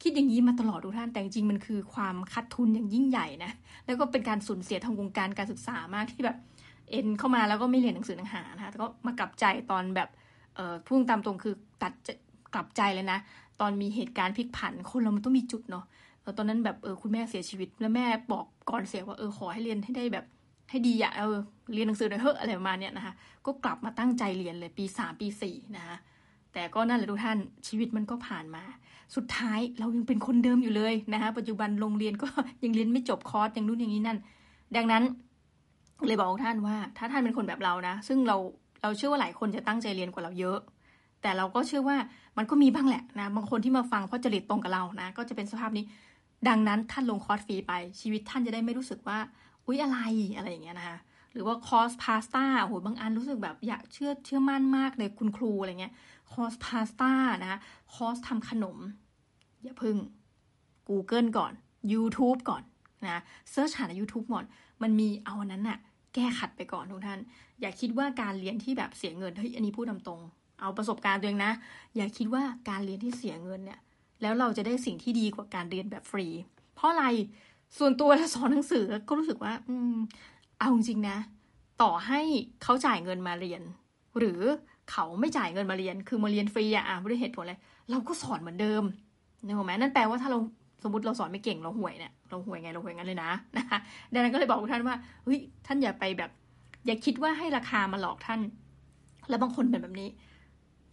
คิดอย่างนี้มาตลอดทุกท่านแต่จริงมันคือความขาดทุนอย่างยิ่งใหญ่นะแล้วก็เป็นการสูญเสียทางวงการการศึกษามากที่แบบ เอ็นเข้ามาแล้วก็ไม่เรียนหนังสือหนังหานะคะแต่ก็มากลับใจตอนแบบเอ่อพุ่งตามตรงคือตัด กลับใจเลยนะ ตอนมีเหตุการณ์พลิกผัน คนเรามันต้องมีจุดเนาะเออตอนนั้นแบบเออคุณแม่เสียชีวิต แล้วแม่บอกก่อนเสียว่าเออขอให้เรียนให้ได้แบบให้ดีอะเออเรียนหนังสือหน่อยเถอะอะไรประมาณเนี้ยนะคะ ก็กลับมาตั้งใจเรียนเลยปีสามปีสี่นะคะแต่ก็นั่นแหละทุกท่านชีวิตมันก็ผ่านมา สุดท้ายเรายังเป็นคนเดิมอยู่เลยนะคะปัจจุบันโรงเรียนก็ยังเรียนไม่จบคอร์สอยังนู่นอย่างนี้นั่น ดังนั้นเลยบอกท่านว่า ถ้าท่านเป็นคนแบบเรานะ ซึ่งเราเราเชื่อว่าหลายคนจะตั้งใจเรียนกว่าเราเยอะ แต่เราก็เชื่อว่ามันก็มีบ้างแหละนะ บางคนที่มาฟังเพราะจริตตรงกับเรานะ ก็จะเป็นสภาพนี้ ดังนั้นท่านลงคอร์สฟรีไป ชีวิตท่านจะได้ไม่รู้สึกว่า อุ๊ยอะไรอะไรอย่างเงี้ยนะคะหรือว่าคอร์สพาสต้าโอ้โหบางอันรู้สึกแบบอยากเชื่อเชื่อมั่นมากเลยคุณครูอะไรเงี้ย คอร์สพาสต้านะคอร์สทำขนม อย่าพึ่ง Google ก่อน YouTube ก่อนนะ search หาใน YouTube ก่อน มันมีเอาอันนั้นน่ะ แก้ขัดไปก่อนทุกท่าน อย่าคิดว่าการเรียนที่แบบเสียเงินเฮ้ยอันนี้พูดตรง เอาประสบการณ์ตัวเองนะ อย่าคิดว่าการเรียนที่เสียเงินเนี่ย แล้วเราจะได้สิ่งที่ดีกว่าการเรียนแบบฟรี เพราะอะไรส่วนตัวถ้าสอนหนังสือก็รู้สึกว่า อืม เอาจริงนะ ต่อให้เขาจ่ายเงินมาเรียน หรือเขาไม่จ่ายเงินมาเรียน คือมาเรียนฟรีอะอะไม่ได้เหตุผลอะไรเราก็สอนเหมือนเดิมนึกออกไหมนั่นแปลว่าถ้าเราสมมติเราสอนไม่เก่งเราห่วยเนี่ยเราห่วยไงเราห่วยงั้นเลยนะนะคะดังนั้นก็เลยบอกทุกท่านว่าเฮ้ยท่านอย่าไปแบบ อย่าคิดว่าให้ราคามาหลอกท่าน แล้วบางคนเป็นแบบนี้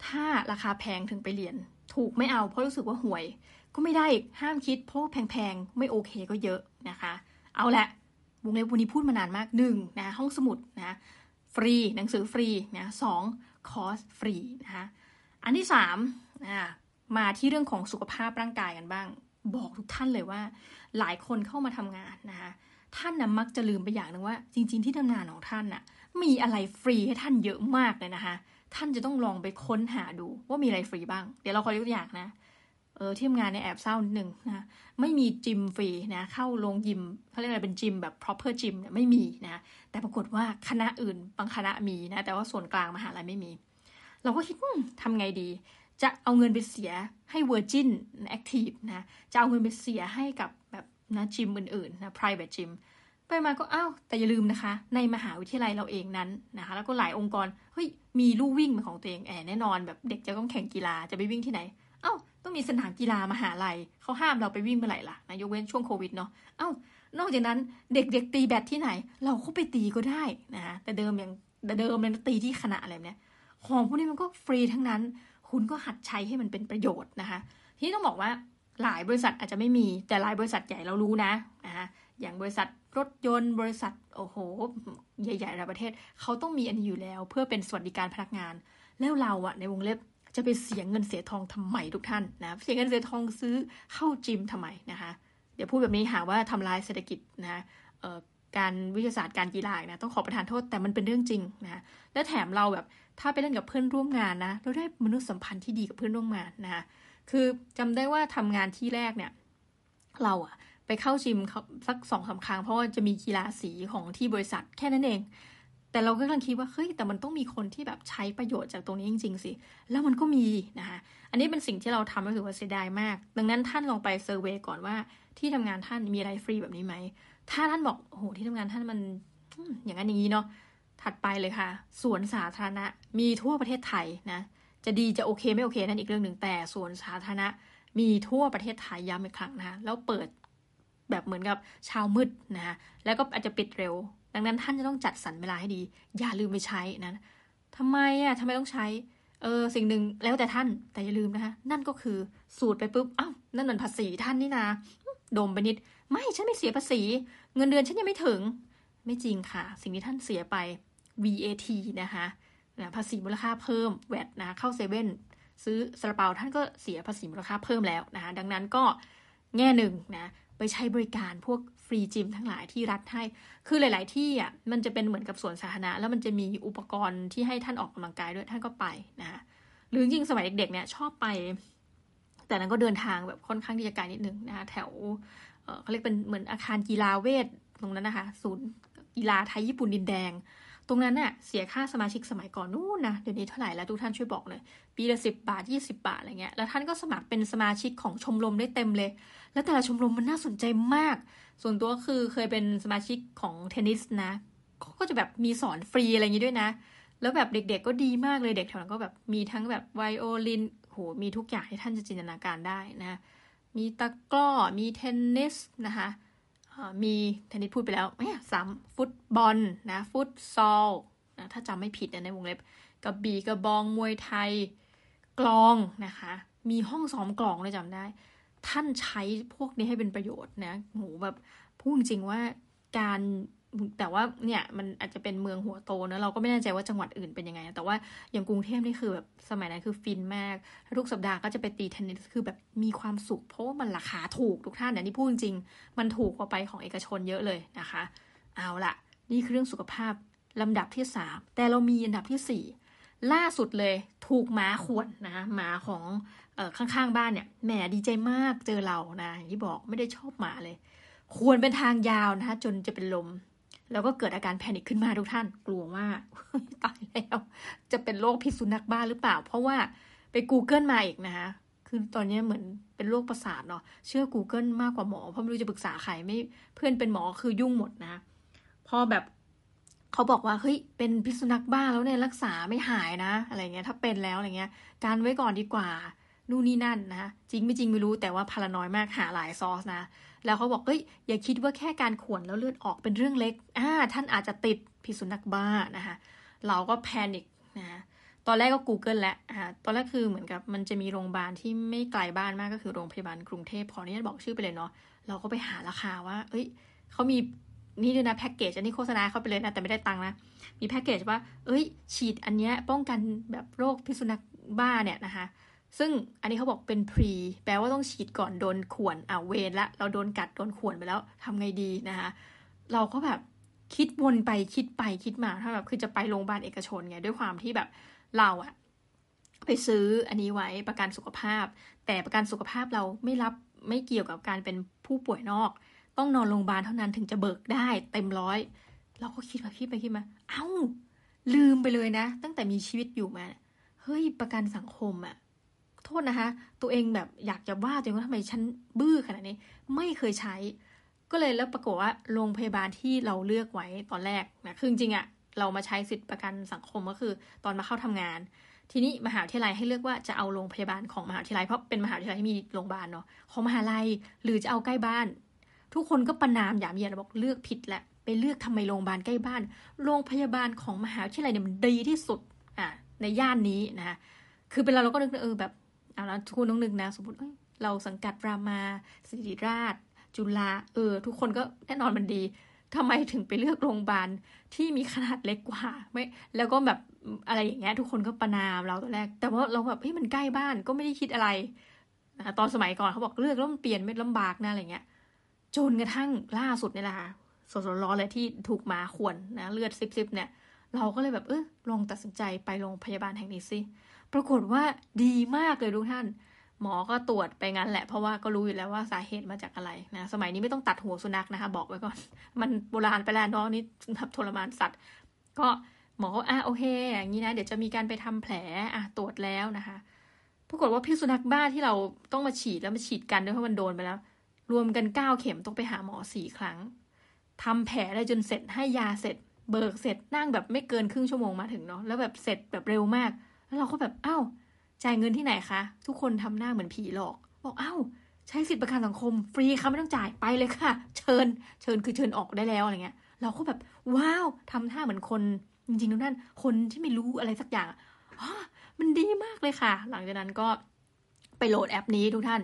ถ้าราคาแพงถึงไปเรียน ถูกไม่เอาเพราะรู้สึกว่าห่วย ก็ไม่ได้ห้ามคิดเพราะแพงๆ ไม่โอเคก็เยอะนะคะ เอาละวงเล็บวันนี้พูดมานานมากหนึ่งนะห้องสมุดนะฟรีหนังสือฟรีนะสองคอร์สฟรีนะคะอันที่สามนะมาที่เรื่องของสุขภาพร่างกายกันบ้าง บอกทุกท่านเลยว่า หลายคนเข้ามาทำงานนะคะท่านนะมักจะลืมไปอย่างหนึ่งว่า จริง ๆ ที่ทำงานของท่านน่ะมีอะไรฟรีให้ท่านเยอะมากเลยนะคะ ท่านจะต้องลองไปค้นหาดูว่ามีอะไรฟรีบ้าง เดี๋ยวเราขอยกตัวอย่างนะ เออที่ทำงานในแอบเศร้าหนึ่งนะไม่มีจิมฟรีนะเข้าโรงยิมเขาเรียกอะไรเป็นจิมแบบ proper จิมเนี่ยไม่มีนะแต่ปรากฏว่าคณะอื่นบางคณะมีนะแต่ว่าส่วนกลางมหาลัยไม่มี เราก็คิดทำไงดี จะเอาเงินไปเสียให้ Virgin Active นะจะเอาเงินไปเสียให้กับแบบนะจิมอื่นๆนะ private gym ไปมาก็อ้าวแต่อย่าลืมนะคะ ในมหาวิทยาลัยเราเองนั้นนะคะ แล้วก็หลายองค์กรเฮ้ยมีลู่วิ่งเป็นของตัวเองแอบแน่นอนแบบเด็กจะต้องแข่งกีฬาจะไปวิ่งที่ไหนเอ้าต้องมีสนามกีฬามหาลัยเขาห้ามเราไปวิ่งเมื่อไหร่ล่ะนะยกเว้นช่วงโควิดเนาะเอ้านอกจากนั้นเด็กๆตีแบดที่ไหน เราก็ไปตีก็ได้นะแต่เดิมอย่างแต่เดิมเลยตีที่คณะอะไรเนี้ยของพวกนี้มันก็ฟรีทั้งนั้น คุณก็หัดใช้ให้มันเป็นประโยชน์นะคะ ที่ต้องบอกว่าหลายบริษัทอาจจะไม่มีแต่หลายบริษัทใหญ่เรารู้นะนะคะ อย่างบริษัทรถยนต์บริษัทโอ้โห ใหญ่ๆระประเทศ เขาต้องมีอันนี้อยู่แล้ว เพื่อเป็นสวัสดิการพนักงาน แล้วเราอะในวงเล็บจะไปเสียเงินเสียทองทำไมทุกท่านนะเสียเงินเสียทองซื้อเข้าจิมทำไมนะคะเดี๋ยวพูดแบบนี้หาว่าทำลายเศรษฐกิจนะการวิทยาศาสตร์การกีฬานะต้องขอประทานโทษแต่มันเป็นเรื่องจริงนะและแถมเราแบบถ้าไปเล่นกับเพื่อนร่วมงานนะเราได้มนุษยสัมพันธ์ที่ดีกับเพื่อนร่วมงานนะคะคือจำได้ว่าทำงานที่แรกเนี่ย เราอะ ไปเข้าจิมสักสองสาครั้งเพราะว่าจะมีกีฬาสีของที่บริษัทแค่นั้นเอง แต่เราก็กำลังคิดว่าเฮ้ยแต่มันต้องมีคนที่แบบใช้ประโยชน์จากตรงนี้จริง ๆ สิ แล้วมันก็มีนะคะอันนี้เป็นสิ่งที่เราทำก็ถือว่าเสียดายมาก ดังนั้นท่านลองไปเซอร์เวยก่อนว่าที่ทำงานท่านมีอะไรฟรีแบบนี้ไหมถ้าท่านบอกโอ้โหที่ทำงานท่านมันอย่างนั้นอย่างนี้เนาะถัดไปเลยค่ะสวนสาธารณะมีทั่วประเทศไทยนะจะดีจะโอเคไม่โอเคนั่นอีกเรื่องหนึ่งแต่สวนสาธารณะมีทั่วประเทศไทยย้ำอีกครั้งนะคะแล้วเปิด แบบเหมือนกับเช้ามืดนะคะแล้วก็อาจจะปิดเร็ว ดังนั้นท่านจะต้องจัดสรรเวลาให้ดี อย่าลืมไปใช้นะทำไมอะทำไมต้องใช้เออสิ่งหนึ่งแล้วแต่ท่านแต่อย่าลืมนะคะนั่นก็คือสูตรไปปุ๊บอ้าวนั่นเหมือนภาษีท่านนี่นะดมไปนิด ไม่ฉันไม่เสียภาษี เงินเดือนฉันยังไม่ถึง ไม่จริงค่ะ สิ่งที่ท่านเสียไป VAT นะคะนะภาษีมูลค่าเพิ่มแวดนะเข้าเซเว่นซื้อซาลาเปาท่านก็เสียภาษีมูลค่าเพิ่มแล้วนะคะดังนั้นก็แง่หนึ่งนะ ไปใช้บริการพวกฟรีจิมทั้งหลายที่รัฐให้ คือหลาย ๆ ที่อะมันจะเป็นเหมือนกับสวนสาธารณะ แล้วมันจะมีอุปกรณ์ที่ให้ท่านออกกำลังกายด้วยท่านก็ไปนะคะหรือจริงสมัยเด็ก ๆ เนี่ยชอบไป แต่นั้นก็เดินทางแบบค่อนข้างที่จะไกลนิดนึงนะคะแถวเขาเรียกเป็นเหมือนอาคารกีฬาเวทตรงนั้นนะคะ ศูนย์กีฬาไทยญี่ปุ่นดินแดง ตรงนั้นน่ะเสียค่าสมาชิกสมัยก่อนนู่นนะเดี๋ยวนี้เท่าไหร่แล้วทุกท่านช่วยบอกหน่อยปีละสิบบาทยี่สิบาทอะไรเงี้ยแล้วท่านก็สมัครเป็นสมาชิกของชมรมได้เต็มเลย แล้วแต่ละชมรมมันน่าสนใจมาก ส่วนตัวคือเคยเป็นสมาชิกของเทนนิสนะก็จะแบบมีสอนฟรีอะไรอย่างนี้ด้วยนะ แล้วแบบเด็กๆก็ดีมากเลยเด็กแถวนั้นก็แบบมีทั้งแบบไวโอลินโหมีทุกอย่างให้ท่านจะจินตนาการได้นะ มีตะกร้อมีเทนนิสนะคะ มีเทนนิสพูดไปแล้วไม่ยสามฟุตบอลนะฟุตซอลนะถ้าจำไม่ผิดนะในวงเล็บกระบี่กระบองมวยไทยกลองนะคะ มีห้องซ้อมกลองเลยจำได้ ท่านใช้พวกนี้ให้เป็นประโยชน์นะโหแบบพูดจริงว่าการ แต่ว่าเนี่ยมันอาจจะเป็นเมืองหัวโตนะเราก็ไม่แน่ใจว่าจังหวัดอื่นเป็นยังไง แต่ว่าอย่างกรุงเทพนี่คือแบบสมัยนั้นคือฟินมาก ทุกสัปดาห์ก็จะไปตีเทนนิสคือแบบมีความสุข เพราะว่ามันราคาถูกทุกท่านเนี่ยนี่พูดจริงมันถูกกว่าไปของเอกชนเยอะเลยนะคะ เอาละนี่คือเรื่องสุขภาพลำดับที่สามแต่เรามีอันดับที่สี่ล่าสุดเลยถูกหมาขวนนะหมาของออข้างๆบ้านเนี่ยแหมดีใจมากเจอเรานะอย่างที่บอกไม่ได้ชอบหมาเลย ควรเป็นทางยาวนะคะจนจะเป็นลม แล้วก็เกิดอาการแพนิคขึ้นมาทุกท่าน กลัวว่าตายแล้ว จะเป็นโรคพิษสุนัขบ้าหรือเปล่า เพราะว่าไป Google มาอีกนะคะ คือตอนนี้เหมือนเป็นโรคประสาทเนาะเชื่อ Google มากกว่าหมอ เพราะไม่รู้จะปรึกษาใครไม่เพื่อนเป็นหมอคือยุ่งหมดนะ พอแบบเขาบอกว่าเฮ้ยเป็นพิษสุนัขบ้าแล้วเนี่ยรักษาไม่หายนะ อะไรเงี้ย ถ้าเป็นแล้วอะไรเงี้ย การไว้ก่อนดีกว่านู่นนี่นั่นนะจริงไม่จริงไม่รู้แต่ว่าพารานอยมากหาหลายซอสนะ แล้วเขาบอกเฮ้ยอย่าคิดว่าแค่การข่วนแล้วเลือดออกเป็นเรื่องเล็กอ่าท่านอาจจะติดพิษสุนัขบ้านะคะเราก็แพนิคนะตอนแรกก็ Google แล้วอ่าตอนแรกคือเหมือนกับมันจะมีโรงพยาบาลที่ไม่ไกลบ้านมากก็คือโรงพยาบาลกรุงเทพขออนุญาตบอกชื่อไปเลยเนาะเราก็ไปหาราคาว่า เอ้ยเขามีนี่ด้วยนะแพ็กเกจอันนี้โฆษณาเขาไปเลยนะแต่ไม่ได้ตังค์นะ มีแพ็กเกจว่า เอ้ย ฉีดอันเนี้ยป้องกันแบบโรคพิษสุนัขบ้าเนี่ยนะคะ ซึ่งอันนี้เขาบอกเป็นพรีแปลว่าต้องฉีดก่อนโดนข่วนอ่าเวรละ เราโดนกัดโดนข่วนไปแล้วทำไงดีนะคะเราก็แบบคิดวนไปคิดไปคิดมาถ้าแบบคือจะไปโรงพยาบาลเอกชนไงด้วยความที่แบบเราอะไปซื้ออันนี้ไว้ประกันสุขภาพ แต่ประกันสุขภาพเราไม่รับไม่เกี่ยวกับการเป็นผู้ป่วยนอก ต้องนอนโรงพยาบาลเท่านั้นถึงจะเบิกได้เต็มร้อยเราก็คิดมาคิดไปคิดมา เอา้า ลืมไปเลยนะ ตั้งแต่มีชีวิตอยู่มา เฮ้ยประกันสังคมอะ โทษนะคะ ตัวเองแบบอยากจะว่าตัวเองว่าทำไมฉันบื้อขนาดนี้ ไม่เคยใช้ ก็เลยแล้วปรากฏว่าโรงพยาบาลที่เราเลือกไว้ตอนแรกนะคือจริงอะเรามาใช้สิทธิประกันสังคมก็คือ ตอนมาเข้าทำงาน ทีนี้มหาวิทยาลัยให้เลือกว่าจะเอาโรงพยาบาลของมหาวิทยาลัยเพราะเป็นมหาวิทยาลัยที่มีโรงพยาบาลเนาะของมหาลัยหรือจะเอาใกล้บ้าน ทุกคนก็ประนามอย่างเยียนบอกเลือกผิดแหละไปเลือกทำไมโรงพยาบาลใกล้บ้าน โรงพยาบาลของมหาวิทยาลัยเนี่ยมันดีที่สุดอะในย่านนี้นะคะคือเป็นเราเราก็นึกเออแบบ เอาละทุกคนต้องนึกนะ สมมติเราสังกัดรามาศิริราช จุฬาเออ ทุกคนก็แน่นอนมันดีทำไมถึงไปเลือกโรงพยาบาลที่มีขนาดเล็กกว่าไม่แล้วก็แบบอะไรอย่างเงี้ยทุกคนก็ประนามเราตอนแรก แต่ว่าเราแบบเฮ้ยมันใกล้บ้านก็ไม่ได้คิดอะไรนะตอนสมัยก่อนเขาบอกเลือกแล้วมันเปลี่ยนไม่ลำบากนะอะไรเงี้ยจนกระทั่งล่าสุดนี่แหละค่ะสดๆร้อนเลยที่ถูกมาขวนนะเลือดซิบๆเนี่ย เราก็เลยแบบเออลองตัดสินใจไปโรงพยาบาลแห่งนี้สิ ปรากฏว่าดีมากเลยทุกท่าน หมอก็ตรวจไปงั้นแหละ เพราะว่าก็รู้อยู่แล้วว่าสาเหตุมาจากอะไรนะ สมัยนี้ไม่ต้องตัดหัวสุนัขนะคะ บอกไว้ก่อน มันโบราณไปแล้วน้องนี่ทับทรมานสัตว์ ก็หมอก็อะโอเค อย่างนี้นะ เดี๋ยวจะมีการไปทำแผลอะตรวจแล้วนะคะ ปรากฏว่าพิษสุนัขบ้าที่เราต้องมาฉีดแล้วมาฉีดกันด้วยเพราะมันโดนไปแล้ว รวมกันเก้าเข็มต้องไปหาหมอสี่ครั้งทำแผลได้จนเสร็จให้ยาเสร็จ เบิกเสร็จนั่งแบบไม่เกินครึ่งชั่วโมงมาถึงเนาะแล้วแบบเสร็จแบบเร็วมาก แล้วเราก็แบบอ้าวจ่ายเงินที่ไหนคะ ทุกคนทำหน้าเหมือนผีหลอก บอกอ้าวใช้สิทธิประกันสังคม ฟรีค่ะไม่ต้องจ่ายไปเลยค่ะ เชิญ เชิญคือเชิญออกได้แล้วอะไรเงี้ย เราก็แบบว้าวทำท่าเหมือนคน จริงๆทุกท่านคนที่ไม่รู้อะไรสักอย่างอ๋อมันดีมากเลยค่ะ หลังจากนั้นก็ไปโหลดแอปนี้ทุกท่าน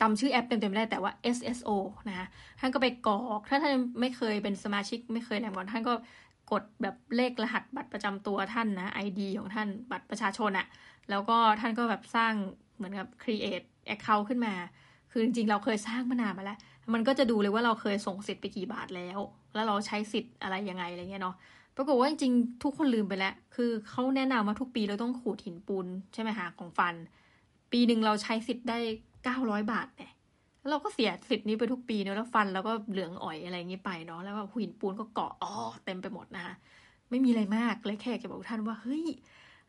จำชื่อแอปเต็มๆไม่ได้แต่ว่า SSO นะคะท่านก็ไปกรอก ถ้าท่านไม่เคยเป็นสมาชิกไม่เคยแลมก่อนท่านก็ กดแบบเลขรหัสบัตรประจำตัวท่านนะ ID ของท่านบัตรประชาชนอะแล้วก็ท่านก็แบบสร้างเหมือนกับ create account ขึ้นมา คือจริงๆ เราเคยสร้างมานานมาแล้ว มันก็จะดูเลยว่าเราเคยส่งสิทธิ์ไปกี่บาทแล้ว แล้วเราใช้สิทธิ์อะไรยังไงอะไรเงี้ยเนาะปรากฏว่าจริงๆ ทุกคนลืมไปแล้ว คือเขาแนะนำว่าทุกปีเราต้องขูดหินปูนใช่ไหมคะของฟัน ปีหนึ่งเราใช้สิทธิ์ได้เก้าร้อยบาทเนี่ย เราก็เสียสิทธิ์นี้ไปทุกปีเนาะแล้วฟันเราก็เหลืองอ่อยอะไรอย่างนี้ไปเนาะแล้วก็หินปูนก็เกาะอ๋อเต็มไปหมดนะคะไม่มีอะไรมากเลยแค่จะบอกท่านว่าเฮ้ย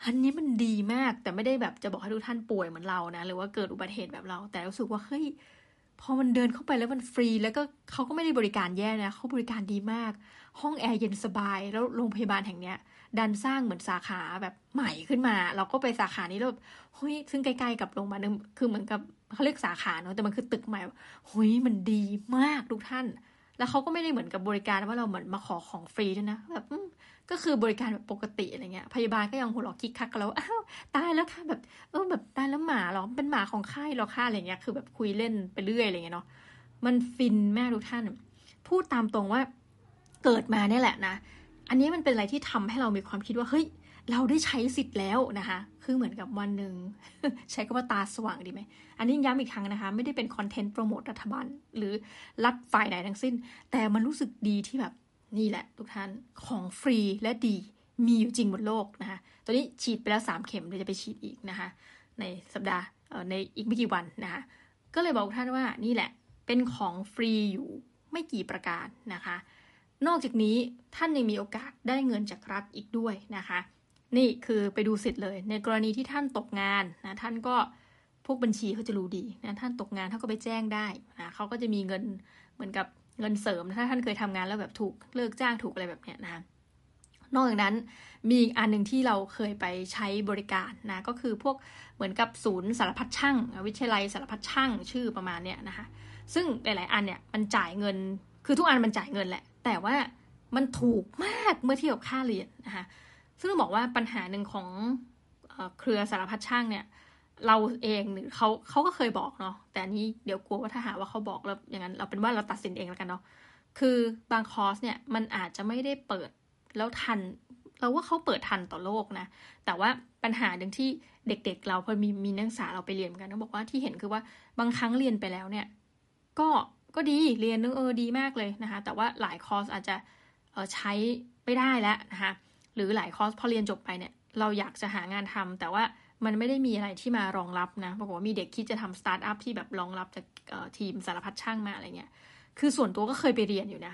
อันนี้มันดีมากแต่ไม่ได้แบบจะบอกให้ทุกท่านป่วยเหมือนเรานะหรือว่าเกิดอุบัติเหตุแบบเรา แต่รู้สึกว่าเฮ้ยพอมันเดินเข้าไปแล้วมันฟรี แล้วก็เขาก็ไม่ได้บริการแย่นะเขาบริการดีมาก ห้องแอร์เย็นสบาย แล้วโรงพยาบาลแห่งเนี้ย ดันสร้างเหมือนสาขาแบบใหม่ขึ้นมา เราก็ไปสาขานี้แล้วเฮ้ยซึ่งใกล้ๆกับโรงพยาบาลนึงคือเหมือนกับ เขาเรียกสาขาเนาะแต่มันคือตึกใหม่เฮ้ยมันดีมากทุกท่าน แล้วเขาก็ไม่ได้เหมือนกับบริการว่าเราเหมือนมาขอของฟรีด้วยนะแบบก็คือบริการแบบปกติอะไรเงี้ย พยาบาลก็ยังหัวเราะคิกคักกันแล้วอ้าวตายแล้วค่ะแบบเออแบบตายแล้วหมาหรอเป็นหมาของค่ายหรอค่าอะไรเงี้ยคือแบบคุยเล่นไปเรื่อยอะไรเงี้ยเนาะมันฟินแม่ทุกท่าน พูดตามตรงว่าเกิดมาเนี่ยแหละนะ อันนี้มันเป็นอะไรที่ทำให้เรามีความคิดว่าเฮ้ย เราได้ใช้สิทธิ์แล้วนะคะ คือเหมือนกับวันหนึ่งใช้คำว่าตาสว่างดีไหม อันนี้ย้ำอีกครั้งนะคะ ไม่ได้เป็นคอนเทนต์โปรโมทรัฐบาล หรือรัฐฝ่ายไหนทั้งสิ้น แต่มันรู้สึกดีที่แบบนี่แหละทุกท่านของฟรีและดีมีอยู่จริงบนโลกนะคะ ตอนนี้ฉีดไปแล้วสามเข็มเดี๋ยวจะไปฉีดอีกนะคะ ในสัปดาห์ในอีกไม่กี่วันนะคะ ก็เลยบอกท่านว่านี่แหละเป็นของฟรีอยู่ไม่กี่ประการนะคะ นอกจากนี้ท่านยังมีโอกาสได้เงินจากรัฐอีกด้วยนะคะ นี่คือไปดูสิทธิ์เลย ในกรณีที่ท่านตกงานนะท่านก็พวกบัญชีเขาจะรู้ดีนะท่านตกงานท่านก็ไปแจ้งได้นะเขาก็จะมีเงินเหมือนกับเงินเสริมถ้าท่านเคยทำงานแล้วแบบถูกเลิกจ้างถูกอะไรแบบเนี้ยนะนอกจากนั้นมีอีกอันหนึ่งที่เราเคยไปใช้บริการนะก็คือพวกเหมือนกับศูนย์สารพัดช่าง วิทยาลัยสารพัดช่างชื่อประมาณเนี้ยนะคะซึ่งหลาย ๆ อันเนี่ยมันจ่ายเงินคือทุกอันมันจ่ายเงินแหละ แต่ว่ามันถูกมากเมื่อเทียบกับค่าเรียนนะคะ ซึ่งต้องบอกว่าปัญหาหนึ่งของเครือสารพัดช่างเนี่ย เราเองหรือเขาเขาก็เคยบอกเนาะแต่นี้เดี๋ยวกลัวว่าถ้าหาว่าเขาบอกแล้วอย่างนั้น เราเป็นว่าเราตัดสินเองแล้วกันเนาะคือบางคอร์สเนี่ยมันอาจจะไม่ได้เปิดแล้วทัน เราว่าเขาเปิดทันต่อโลกนะ แต่ว่าปัญหาหนึ่งที่เด็กๆเราพอมีมีนักศึกษาเราไปเรียนกันเขาบอกว่าที่เห็นคือว่าบางครั้งเรียนไปแล้วเนี่ย ก็ก็ดีเรียนนึงเออดีมากเลยนะคะ แต่ว่าหลายคอร์สอาจจะเออใช้ไม่ได้แล้วนะคะ หรือหลายคอร์สพอเรียนจบไปเนี่ย เราอยากจะหางานทำแต่ว่ามันไม่ได้มีอะไรที่มารองรับนะบอกว่ามีเด็กคิดจะทำสตาร์ทอัพที่แบบรองรับจากทีมสารพัดช่างมาอะไรเงี้ย คือส่วนตัวก็เคยไปเรียนอยู่นะ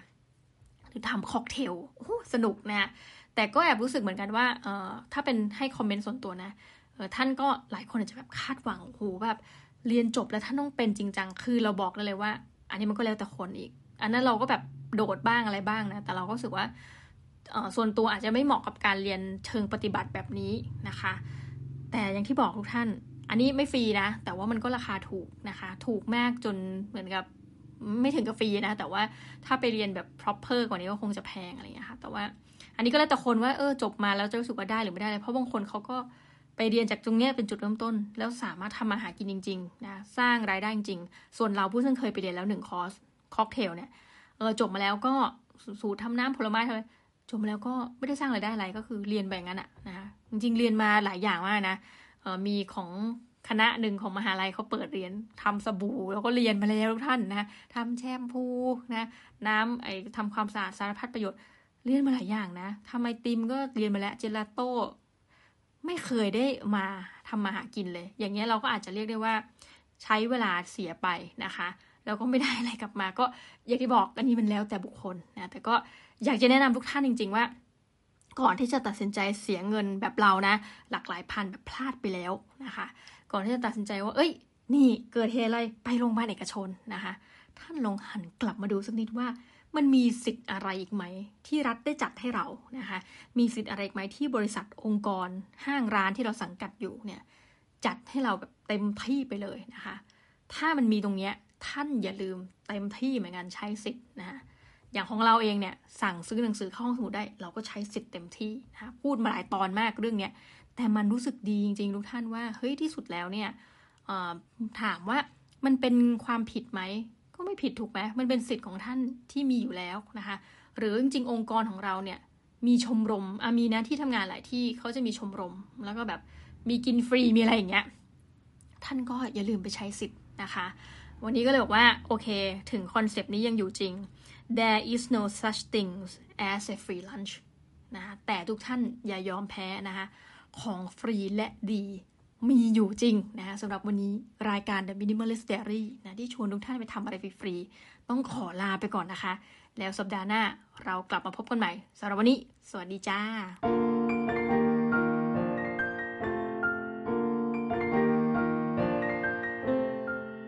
หรือทำค็อกเทลโอ้สนุกนะ แต่ก็แอบรู้สึกเหมือนกันว่าเอ่อถ้าเป็นให้คอมเมนต์ส่วนตัวนะเออท่านก็หลายคนอาจจะแบบคาดหวังโอ้โหแบบเรียนจบแล้วท่านต้องเป็นจริงจังคือเราบอกเลยว่า อันนี้มันก็แล้วแต่คนอีก อันนั้นเราก็แบบโดดบ้างอะไรบ้างนะ แต่เราก็รู้สึกว่า ส่วนตัวอาจจะไม่เหมาะกับการเรียนเชิงปฏิบัติแบบนี้นะคะ แต่อย่างที่บอกทุกท่าน อันนี้ไม่ฟรีนะ แต่ว่ามันก็ราคาถูกนะคะ ถูกมากจนเหมือนกับไม่ถึงกับฟรีนะ แต่ว่าถ้าไปเรียนแบบ proper กว่านี้ก็คงจะแพงอะไรอย่างนี้ค่ะ แต่ว่าอันนี้ก็แล้วแต่คนว่าเออจบมาแล้วจะรู้สึกว่าได้หรือไม่ได้เลยเพราะบางคนเขาก็ไปเรียนจากตรงนี้เป็นจุดเริ่มต้น แล้วสามารถทำมาหากินจริงๆนะสร้างรายได้จริง ส่วนเราผู้ซึ่งเคยไปเรียนแล้วหนึ่งคอร์สค็อกเทลเนี่ยเออจบมาแล้วก็สูตรทำน้ำผลไม้เทำไม จบมแล้วก็ไม่ได้สร้างรายได้อะไรก็คือเรียนแบบนั้นอะนะคะจริงๆเรียนมาหลายอย่างมากนะมีของคณะหนึ่งของมหาลัยเขาเปิดเรียนทำสบู่แล้วก็เรียนมาแล้วทุกท่านนะทำแชมพูนะน้ำไอทำความสะอาดสารพัดประโยชน์เรียนมาหลายอย่างนะทำไอติมก็เรียนมาแล้วเจลาโต้ไม่เคยได้มาทำมาหากินเลย อย่างเงี้ยเราก็อาจจะเรียกได้ว่า ใช้เวลาเสียไปนะคะ แล้วก็ไม่ได้อะไรกลับมา ก็อย่างที่บอกอันนี้มันแล้วแต่บุคคลนะแต่ก็อยากจะแนะนำทุกท่านจริง ๆ ว่า ก่อนที่จะตัดสินใจเสียเงินแบบเรานะ หลักหลายพันแบบพลาดไปแล้วนะคะ ก่อนที่จะตัดสินใจว่า เอ้ย นี่เกิดเหตุอะไรไปโรงพยาบาลเอกชนนะคะ ท่านลองหันกลับมาดูสักนิดว่ามันมีสิทธิ์อะไรอีกไหม ที่รัฐได้จัดให้เรานะคะ มีสิทธิ์อะไรอีกไหมที่บริษัทองค์กร ห้างร้านที่เราสังกัดอยู่เนี่ยจัดให้เราแบบเต็มที่ไปเลยนะคะ ถ้ามันมีตรงเนี้ย ท่านอย่าลืมเต็มที่เหมือนกันใช้สิทธิ์นะคะอย่างของเราเองเนี่ยสั่งซื้อหนังสือเข้าห้องสมุดได้เราก็ใช้สิทธิ์เต็มที่นะคะพูดมาหลายตอนมากเรื่องเนี้ยแต่มันรู้สึกดีจริงๆทุกท่านว่าเฮ้ยที่สุดแล้วเนี่ยถามว่ามันเป็นความผิดไหมก็ไม่ผิดถูกไหมมันเป็นสิทธิ์ของท่านที่มีอยู่แล้วนะคะหรือจริงๆองค์กรของเราเนี่ยมีชมรมมีนะที่ทำงานหลายที่เขาจะมีชมรม แล้วก็แบบมีกินฟรีมีอะไรอย่างเงี้ยท่านก็อย่าลืมไปใช้สิทธิ์นะคะ วันนี้ก็เลยบอกว่า โอเค ถึงคอนเซปต์นี้ยังอยู่จริง there is no such things as a free lunch นะแต่ทุกท่านอย่ายอมแพ้นะคะของฟรีและดีมีอยู่จริงนะคะสำหรับวันนี้รายการ The Minimalist Diary นะที่ชวนทุกท่านไปทำอะไรฟรีๆต้องขอลาไปก่อนนะคะ แล้วสัปดาห์หน้าเรากลับมาพบกันใหม่สำหรับวันนี้ สวัสดีจ้า